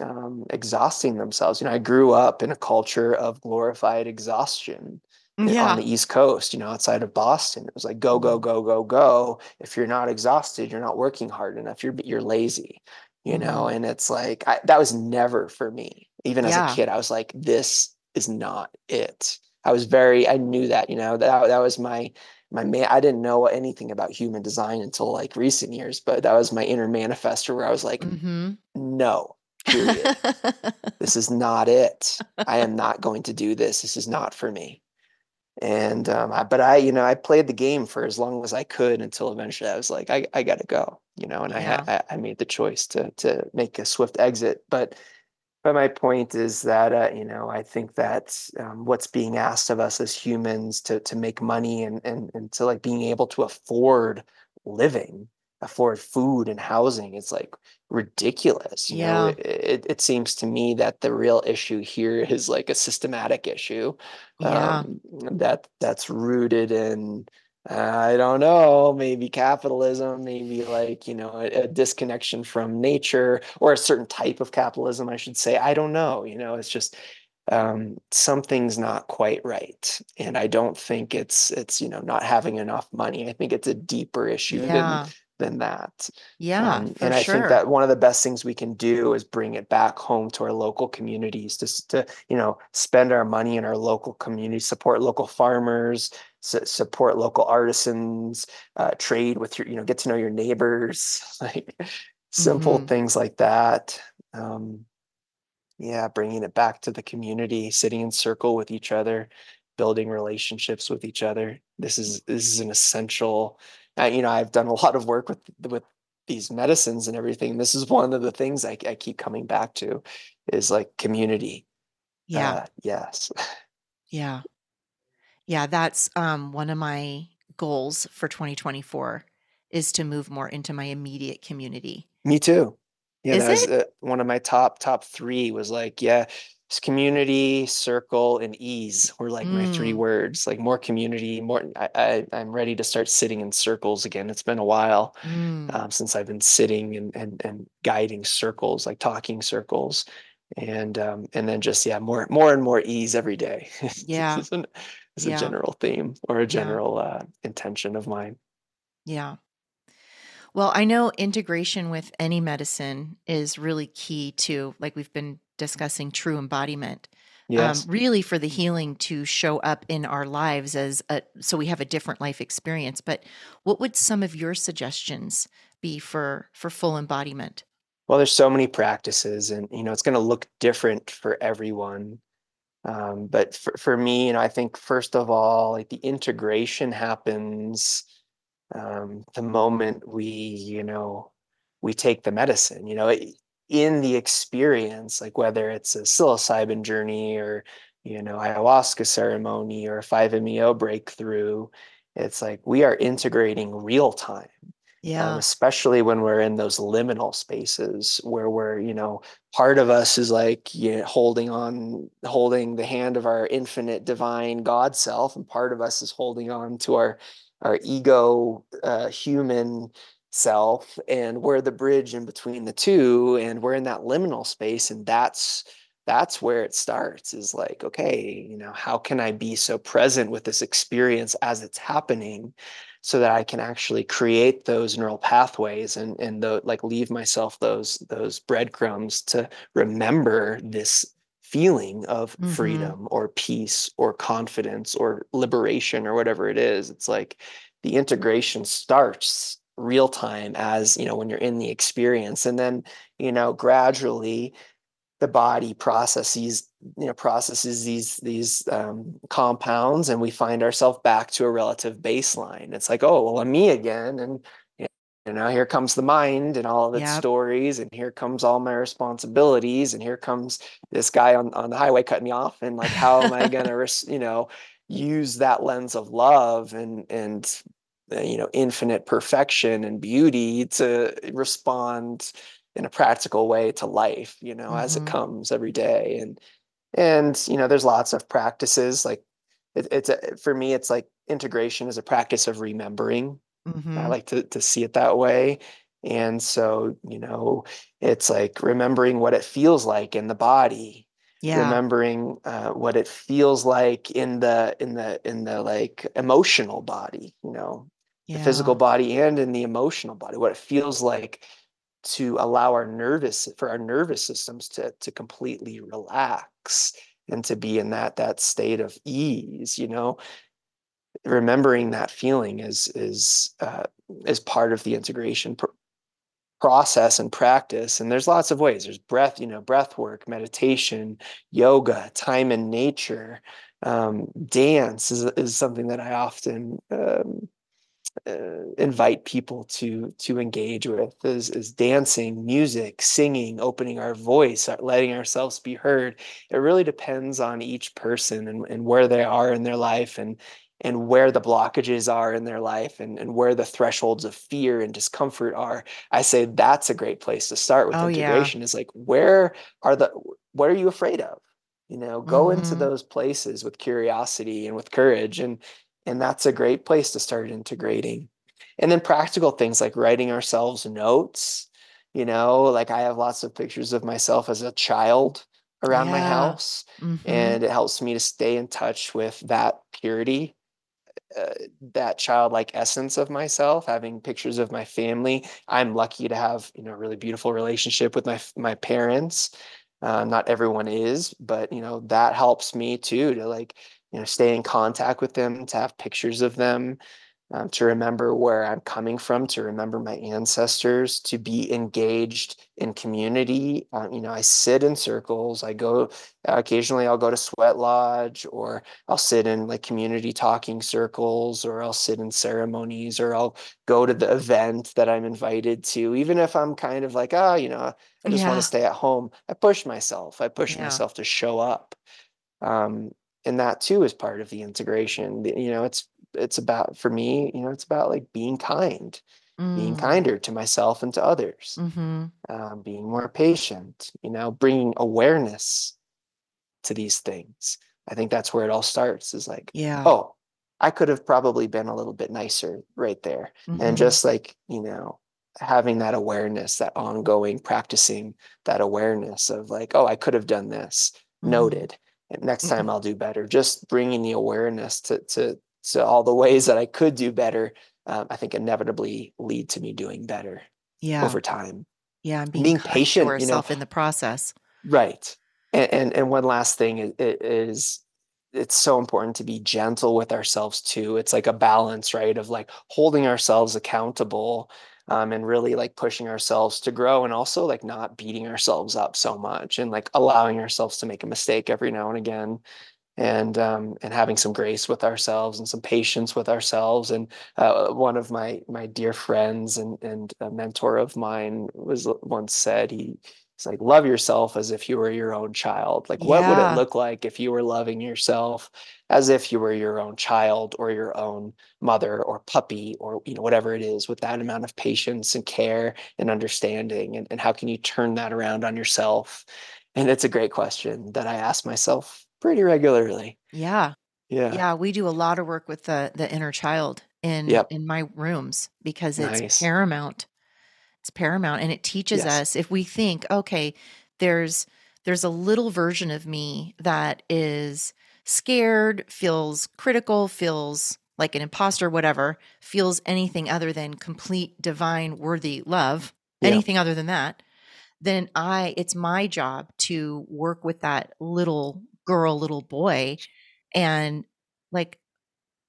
um, exhausting themselves. You know i grew up in a culture of glorified exhaustion eh, on the east coast you know outside of boston. It was like go go hmm go go go. If you're not exhausted you're not working hard enough. You're you're lazy you know hmm and it's like I, that was never for me. Even as a kid i was like this is not it. I was very i knew that you know that that was my my man i didn't know anything about human design until like recent years but that was my inner manifestor where i was like mm-hmm. no period. <laughs> This is not it. I am not going to do this. This is not for me. And um, I, but I, you know, I played the game for as long as I could until eventually I was like, I, I got to go, you know, and I, yeah. I, I made the choice to to make a swift exit. But but my point is that uh, you know, I think that um, what's being asked of us as humans to to make money and and and to like being able to afford living, afford food and housing, it's like ridiculous. You yeah it, it, it seems to me that the real issue here <laughs> is like a systematic issue yeah um, that that's rooted in I don't know, maybe capitalism, maybe like, you know, a, a disconnection from nature or a certain type of capitalism, I should say. I don't know, you know, it's just um, something's not quite right. And I don't think it's it's, you know, not having enough money. I think it's a deeper issue yeah than that. yeah Um, and I think that one of the best things we can do is bring it back home to our local communities to, to you know, spend our money in our local community, support local farmers, su- support local artisans, uh, trade with your, you know, get to know your neighbors, <laughs> like simple hmm things like that. Um, yeah, bringing it back to the community, sitting in circle with each other, building relationships with each other. This is this is an essential. Uh, you know, I've done a <laughs> lot of work with with these medicines and everything. This is one of the things I, I keep coming back to, is like community. yeah Uh, yes, <laughs> yeah yeah that's um one of my goals for 2024 is to move more into my immediate community me too. Yeah, is that was it uh, one of my top top three. Was like, yeah, community, circle, and ease were like my three mm, words. Like more community, more. I, I I'm ready to start sitting in circles again. It's been a while mm, um, since I've been sitting and, and and guiding circles, like talking circles, and um, and then just yeah, more more and more ease every day. <laughs> yeah is, an, is a general theme or a yeah general uh, intention of mine. yeah Well, I know integration with any medicine is really key to, like we've been discussing, true embodiment. Yes. um, really for the healing to show up in our lives as a, so we have a different life experience. But what would some of your suggestions be for for full embodiment? Well, there's so many practices, and you know, it's going to look different for everyone. Um, but for, for me, you know, I think first of all, like the integration happens um, the moment we, you know, we take the medicine. You know, in the experience, like whether it's a psilocybin journey or you know ayahuasca ceremony or a 5-meo breakthrough, it's like we are integrating real time um, Yeah. especially when we're in those liminal spaces where we're you know part of us is like you know, holding on holding the hand of our infinite divine god self and part of us is holding on to our our ego uh, human self and we're the bridge in between the two and we're in that liminal space and that's that's where it starts is like okay you know how can i be so present with this experience as it's happening so that I can actually create those neural pathways and and the, like leave myself those those breadcrumbs to remember this feeling of Mhm. freedom or peace or confidence or liberation or whatever it is. It's like the integration starts real time as you know when you're in the experience and then you know gradually the body processes you know processes these these um, compounds and we find ourselves back to a relative baseline it's like oh well i'm me again and you know here comes the mind and all of its Yep. stories and here comes all my responsibilities and here comes this guy on, on the highway cutting me off and like how am i going <laughs> to you know use that lens of love and and you know infinite perfection and beauty to respond in a practical way to life you know as it Mhm. comes every day and and you know there's lots of practices like it, it's a, for me it's like integration is a practice of remembering I Mhm. like to to see it that way. And so, you know, it's like remembering what it feels like in the body, Yeah. remembering uh, what it feels like in the in the in the like emotional body, you know, the physical body and in the emotional body, what it feels like to allow our nervous for our nervous systems to to completely relax and to be in that that state of ease, you know? Remembering that feeling is is uh, is part of the integration pr- process and practice and there's lots of ways. There's breath you know breath work meditation yoga time in nature um, dance is, is something that i often um, uh, invite people to to engage with is is dancing music singing opening our voice uh, letting ourselves be heard it really depends on each person and, and where they are in their life and and where the blockages are in their life and, and where the thresholds of fear and discomfort are i say that's a great place to start with Oh, yeah. integration is like where are the what are you afraid of you know go into Mhm. those places with curiosity and with courage and and that's a great place to start integrating and then practical things like writing ourselves notes you know like i have lots of pictures of myself as a child around my Yeah. house Mhm. and it helps me to stay in touch with that purity uh, that childlike essence of myself having pictures of my family i'm lucky to have you know a really beautiful relationship with my my parents uh, not everyone is but you know that helps me too to like you know stay in contact with them to have pictures of them um, to remember where I'm coming from, to remember my ancestors, to be engaged in community. Uh, you know, I sit in circles. I go occasionally. I'll go to sweat lodge, or I'll sit in like community talking circles, or I'll sit in ceremonies, or I'll go to the event that I'm invited to. Even if I'm kind of like, ah, you know, I just want to stay at home. I push myself. I push Yeah. myself to show up. Um, and that too is part of the integration. You know, it's it's about for me, you know, it's about like being kind, being Mm. kinder to myself and to others, Mhm. um, being more patient. You know, bringing awareness to these things. I think that's where it all starts. Is like, Yeah. oh, I could have probably been a little bit nicer right there, and Mhm. just like you know, having that awareness, that ongoing practicing that awareness of like, oh, I could have done this. Mhm. Noted. And next time I'll do better. Just bringing the awareness to to to all the ways that I could do better. Um, I think inevitably lead to me doing better Yeah. over time. Yeah, and being being kind to patient, you know, in the process. right? And, and and one last thing is, is it's so important to be gentle with ourselves too. It's like a balance, right? Of like holding ourselves accountable um, and really like pushing ourselves to grow and also like not beating ourselves up so much and like allowing ourselves to make a mistake every now and again and um, and having some grace with ourselves and some patience with ourselves. And uh, one of my my dear friends and and a mentor of mine was once said he it's like love yourself as if you were your own child. Like what would it look like if you were loving yourself as if you were your own child or your own mother or puppy or you know whatever it is with that amount of patience and care and understanding and, and how can you turn that around on yourself? And it's a great question that I ask myself pretty regularly. Yeah. Yeah. Yeah, we do a lot of work with the the inner child in Yep. in my rooms because it's Nice. paramount. It's paramount and it teaches Yes. us if we think, okay, there's there's a little version of me that is scared, feels critical, feels like an imposter, whatever, feels anything other than complete divine worthy love, Yeah. anything other than that, then I it's my job to work with that little girl, little boy and like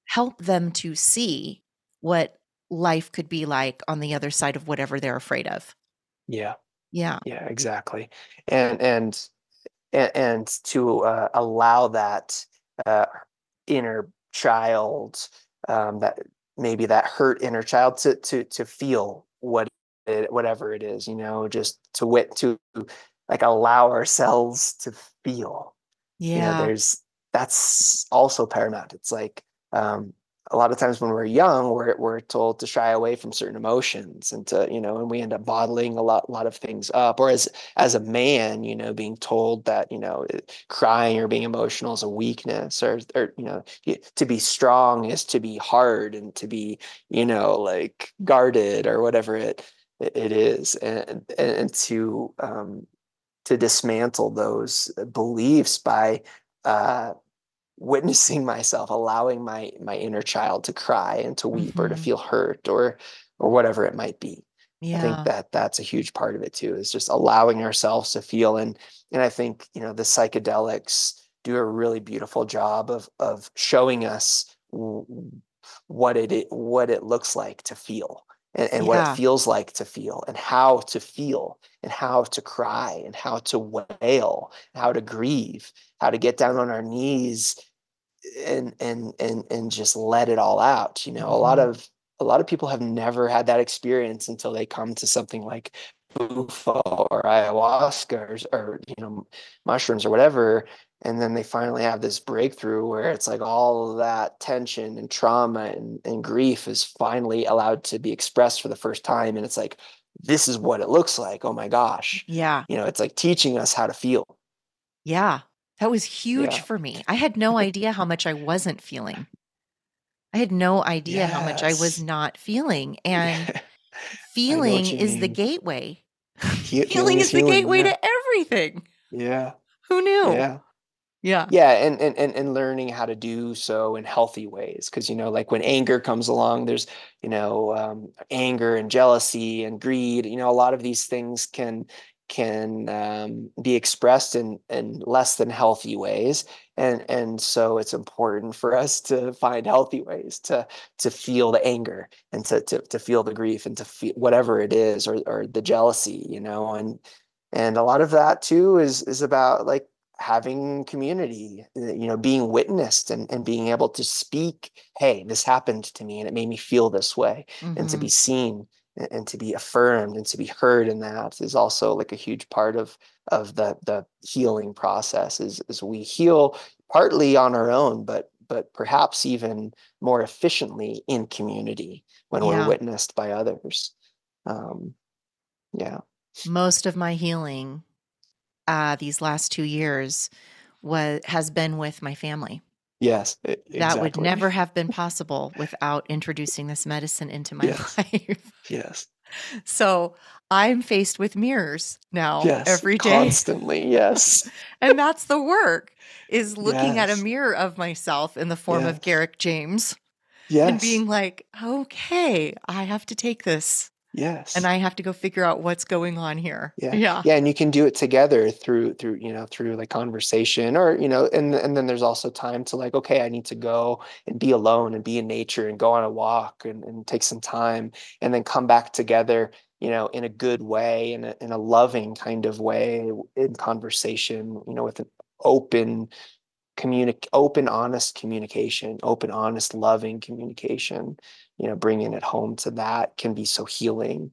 help them to see what life could be like on the other side of whatever they're afraid of. Yeah. Yeah. Yeah, exactly. And and and, and to uh, allow that uh, inner child, um, that maybe that hurt inner child to to to feel what it, whatever it is, you know, just to wit to like allow ourselves to feel. You know, Yeah. there's that's also paramount. It's like um, a lot of times when we're young, we're we're told to shy away from certain emotions and to, you know, and we end up bottling a lot lot of things up. Or as as a man, you know, being told that, you know, crying or being emotional is a weakness, or or you know, to be strong is to be hard and to be, you know, like guarded or whatever it it is, and and, and to um, to dismantle those beliefs by uh, witnessing myself, allowing my my inner child to cry and to weep or to Mhm. feel hurt or or whatever it might be. I think that that's a huge part of it too, is just allowing ourselves to feel. And and I think you know the psychedelics do a really beautiful job of of showing us what it what it looks like to feel and, and what it feels like to feel and how to feel and how to cry and how to wail, how to grieve, how to get down on our knees and and and and just let it all out. You know, a lot Mhm. of a lot of people have never had that experience until they come to something like bufo or ayahuasca or, or you know mushrooms or whatever and then they finally have this breakthrough where it's like all that tension and trauma and, and grief is finally allowed to be expressed for the first time and it's like this is what it looks like oh my gosh Yeah. you know it's like teaching us how to feel Yeah. That was huge yeah for me. I had no <laughs> idea how much I wasn't feeling. I had no idea how much I was not feeling. <laughs> And yeah feeling is the gateway. <laughs> He- feeling healing is is the gateway yeah to everything. yeah Who knew? yeah Yeah. yeah and and and, and learning how to do so in healthy ways because you know like when anger comes along there's you know um, anger and jealousy and greed you know a lot of these things can can um, be expressed in in less than healthy ways. And and so it's important for us to find healthy ways to to feel the anger and to to, to feel the grief and to feel whatever it is or or the jealousy you know and and a lot of that too is is about like having community you know being witnessed and, and being able to speak hey this happened to me and it made me feel this way and to be seen and, to be affirmed and to be heard in that is also like a huge part of of the the healing process is is we heal partly on our own but but perhaps even more efficiently in community when we're witnessed by others. Um yeah. Most of my healing uh, these last two years was has been with my family. Yes That would never have been <laughs> possible without introducing this medicine into my <laughs> yes life. yes So I'm faced with mirrors now Yes, every day. constantly. Yes, <laughs> And that's the work is looking at a mirror of myself in the form of yes, Garrick James Yes. and being like, okay, I have to take this. Yes. And I have to go figure out what's going on here. Yeah. Yeah. Yeah. And you can do it together through, through, you know, through like conversation or, you know, and, and then there's also time to like, okay, I need to go and be alone and be in nature and go on a walk and, and take some time and then come back together, you know, in a good way, in a, in a loving kind of way in conversation, you know, with an open, communic open honest communication open honest loving communication you know bringing it home to that can be so healing.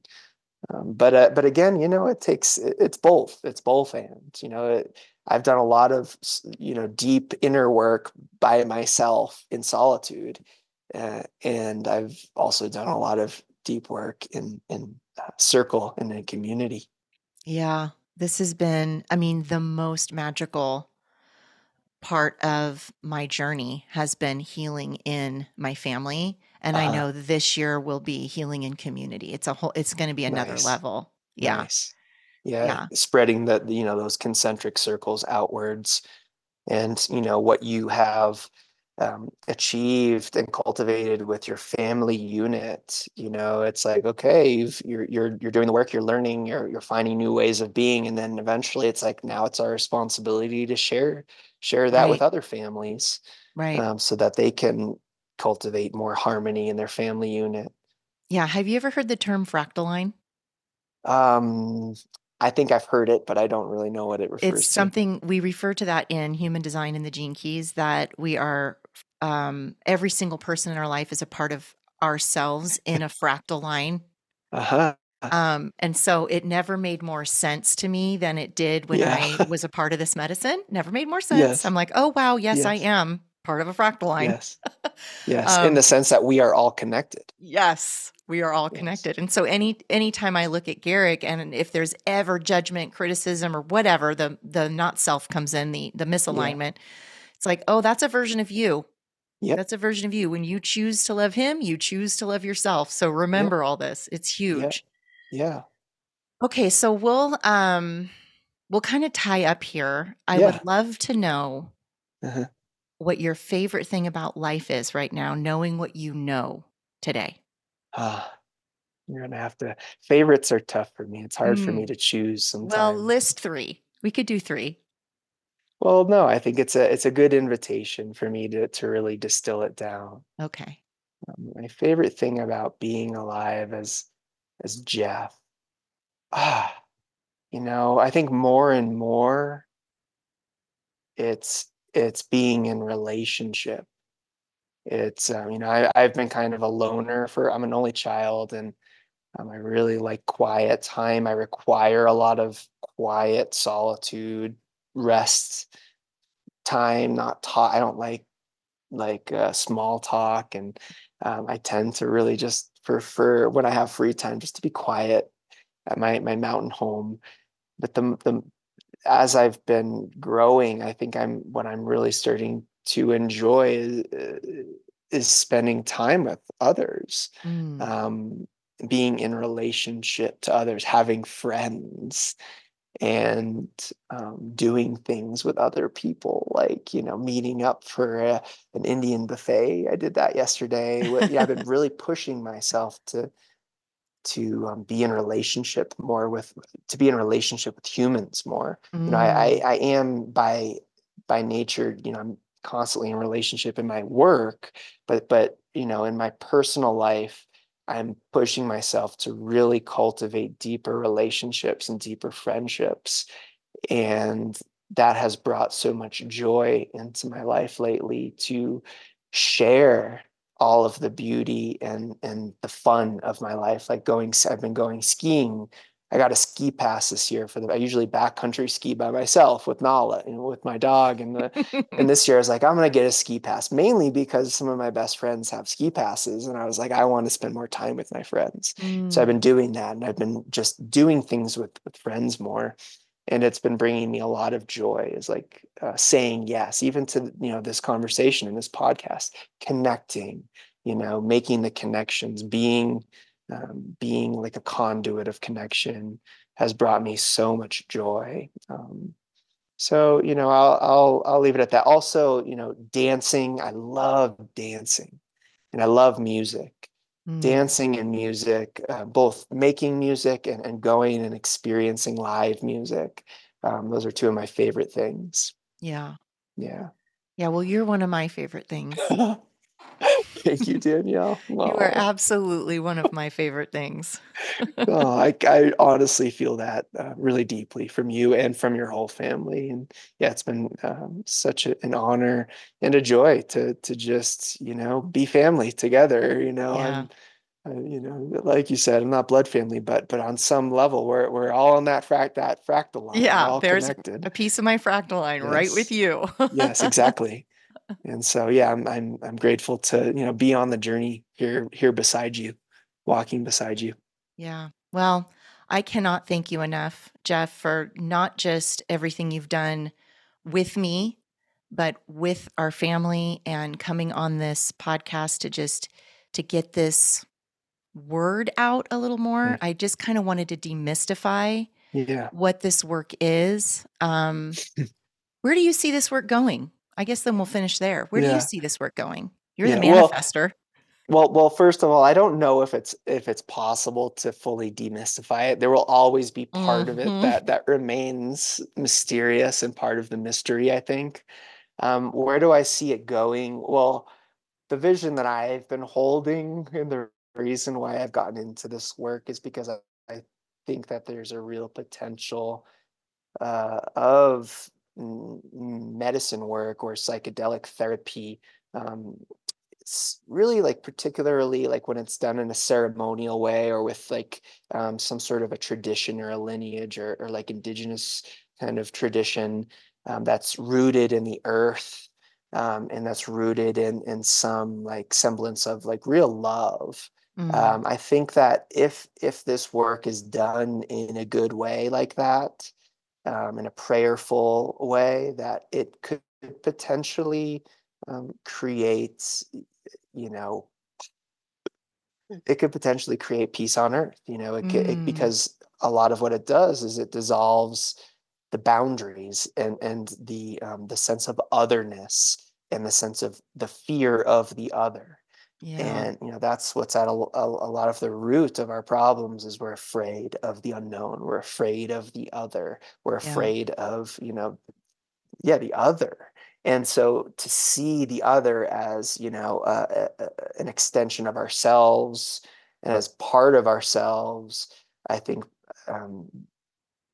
Um, but uh, but again you know it takes it's both it's both and you know it, i've done a lot of you know deep inner work by myself in solitude uh, and i've also done a lot of deep work in in uh, circle and in community. Yeah this has been i mean the most magical part of my journey has been healing in my family and uh, I uh-huh. know this year will be healing in community. It's a whole it's going to be another nice. level. Yeah. Nice. Yeah. yeah. Spreading the you know those concentric circles outwards and you know what you have um, achieved and cultivated with your family unit you know it's like okay you've, you're you're you're doing the work you're learning you're you're finding new ways of being and then eventually it's like now it's our responsibility to share share that right. with other families right um, so that they can cultivate more harmony in their family unit yeah have you ever heard the term fractal line um I think I've heard it, but I don't really know what it refers to. it's to. something we refer to that in human design in the gene keys that we are um, every single person in our life is a part of ourselves in a fractal line. Uh-huh. Um, and so it never made more sense to me than it did when yeah. I was a part of this medicine. Never made more sense. Yes. I'm like, oh wow, yes, yes, I am part of a fractal line. Yes. <laughs> Yes. um, in the sense that we are all connected. Yes. We are all connected. Yes. And so any anytime I look at Garrick and if there's ever judgment, criticism, or whatever, the the not self comes in, the the misalignment, yeah. it's like, oh, that's a version of you. Yeah. That's a version of you. When you choose to love him, you choose to love yourself. So remember yep. all this. It's huge. Yeah. Yeah. Okay, so we'll um we'll kind of tie up here. I yeah. would love to know uh-huh. what your favorite thing about life is right now, knowing what you know today. Ah, you're gonna have to favorites are tough for me. It's hard mm. for me mm. to choose sometimes. Well, list three. We could do three. Well, no, I think it's a it's a good invitation for me to to really distill it down. Okay. Um, my favorite thing about being alive as as Jeff, ah, you know, I think more and more, it's it's being in relationship. It's um, you know I I've been kind of a loner for I'm an only child and um, I really like quiet time. I require a lot of quiet solitude rest time, not talk. I don't like like uh, small talk, and um, I tend to really just prefer when I have free time just to be quiet at my my mountain home. But the the as I've been growing, I think I'm what I'm really starting to enjoy is, uh, is spending time with others. Mm. Um, being in relationship to others, having friends, and um, doing things with other people, like you know, meeting up for a, an Indian buffet. I did that yesterday. yeah, I've been <laughs> really pushing myself to to um, be in relationship more with to be in relationship with humans more. Mm. You know, I, I mm. I am by by nature, you know, I'm constantly in relationship in my work, but but you know, in my personal life, I'm pushing myself to really cultivate deeper relationships and deeper friendships. And that has brought so much joy into my life lately to share all of the beauty and and the fun of my life like going i've been going skiing I got a ski pass this year for the. I usually backcountry ski by myself with Nala and with my dog. And the and <laughs> this year I was like, I'm gonna get a ski pass mainly because some of my best friends have ski passes, and I was like, I want to spend more time with my friends. Mm. So I've mm. been doing that, and I've been just doing things with with friends more, and it's been bringing me a lot of joy. Is like uh, saying yes, even to you know this conversation and this podcast, connecting, you know, making the connections, being um, being like a conduit of connection has brought me so much joy. Um, so you know, I'll I'll I'll leave it at that. Also, you know, dancing. I love dancing, and I love music. Mm. dancing and music, uh, both making music and, and going and experiencing live music. Um, those are two of my favorite things. Yeah. Yeah. Yeah. Well, you're one of my favorite things. <laughs> <laughs> Thank you, Danielle. You are absolutely one of my favorite things. <laughs> Oh, I, I honestly feel that uh, really deeply from you and from your whole family. And yeah, it's been um, such a, an honor and a joy to to just you know be family together. You know, Yeah. I'm uh, you know like you said, I'm not blood family, but but on some level, we're we're all on that frac that fractal line. Yeah. There's connected. a piece of my fractal line right with you. <laughs> Yes, exactly. And so yeah, I'm I'm I'm grateful to you know be on the journey here here beside you, walking beside you. Yeah. Well, I cannot thank you enough, Jeff, for not just everything you've done with me, but with our family and coming on this podcast to just to get this word out a little more. Mm. I just kind of wanted to demystify Yeah. what this work is. Um, <laughs> where do you see this work going? I guess then we'll finish there. Where do you see this work going? You're the Yeah. Well, manifestor. Well, well, first of all, I don't know if it's if it's possible to fully demystify it. There will always be part of it Mhm. that that remains mysterious and part of the mystery, I think. Um, where do I see it going? Well, the vision that I've been holding and the reason why I've gotten into this work is because I, I think that there's a real potential uh, of medicine work or psychedelic therapy um, it's really like particularly like when it's done in a ceremonial way or with like um, some sort of a tradition or a lineage or, or like indigenous kind of tradition um, that's rooted in the earth um, and that's rooted in in some like semblance of like real love Mm. um, i think that if if this work is done in a good way like that um, in a prayerful way that it could potentially um, create you know it could potentially create peace on earth you know it, ca- it Mm. because a lot of what it does is it dissolves the boundaries and and the um, the sense of otherness and the sense of the fear of the other Yeah. and you know that's what's at a, a, a lot of the root of our problems is we're afraid of the unknown we're afraid of the other we're Yeah. afraid of you know yeah the other and so to see the other as you know uh, a, a- an extension of ourselves and as part of ourselves i think um,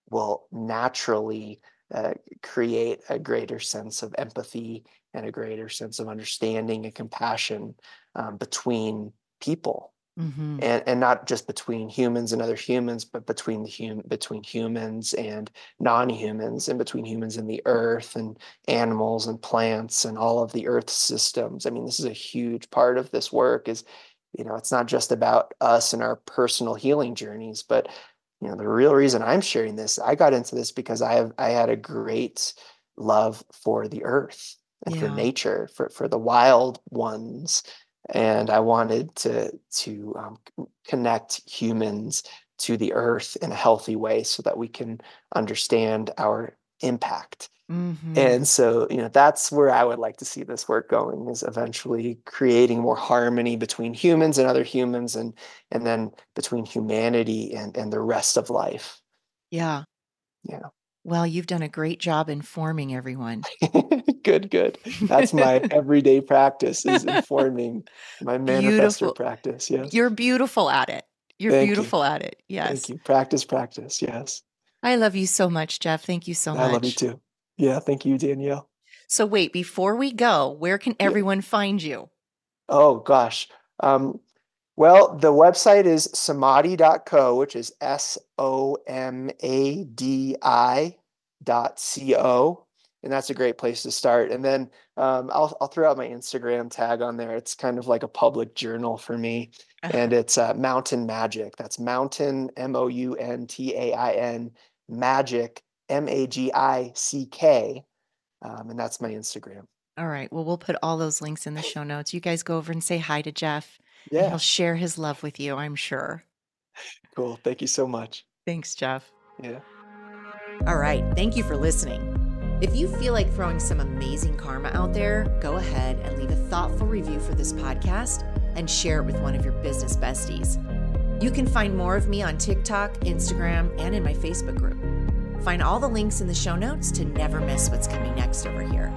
will naturally uh, create a greater sense of empathy and a greater sense of understanding and compassion um, between people hmm and and not just between humans and other humans but between the hum between humans and non-humans and between humans and the earth and animals and plants and all of the earth systems. I mean this is a huge part of this work is you know it's not just about us and our personal healing journeys but you know the real reason i'm sharing this i got into this because i have i had a great love for the earth and for nature for for the wild ones and I wanted to to um, connect humans to the earth in a healthy way so that we can understand our impact. hmm And so, you know, that's where I would like to see this work going is eventually creating more harmony between humans and other humans and and then between humanity and and the rest of life. Yeah. Yeah. Well, you've done a great job informing everyone. <laughs> good, good. That's my <laughs> everyday practice is informing my Beautiful. practice. Yes. You're beautiful at it. You're Thank you. beautiful at it. Yes. Thank you. Practice, practice. Yes. I love you so much, Jeff. Thank you so much. I love you too. Yeah. Thank you, Danielle. So, wait, before we go, where can Yeah. everyone find you? Oh, gosh. Um, well, the website is somadi.co, which is S O M A D I dot C O. And that's a great place to start. And then um, I'll, I'll throw out my Instagram tag on there. It's kind of like a public journal for me. And it's uh, Mountain Magick. That's Mountain, M O U N T A I N, Magick, M A G I C K. Um, and that's my Instagram. All right. Well, we'll put all those links in the show notes. You guys go over and say hi to Jeff, and Yeah. he'll share his love with you, I'm sure. Cool. Thank you so much. Thanks, Jeff. Yeah. All right. Thank you for listening. If you feel like throwing some amazing karma out there, go ahead and leave a thoughtful review for this podcast and share it with one of your business besties. You can find more of me on TikTok, Instagram, and in my Facebook group. Find all the links in the show notes to never miss what's coming next over here.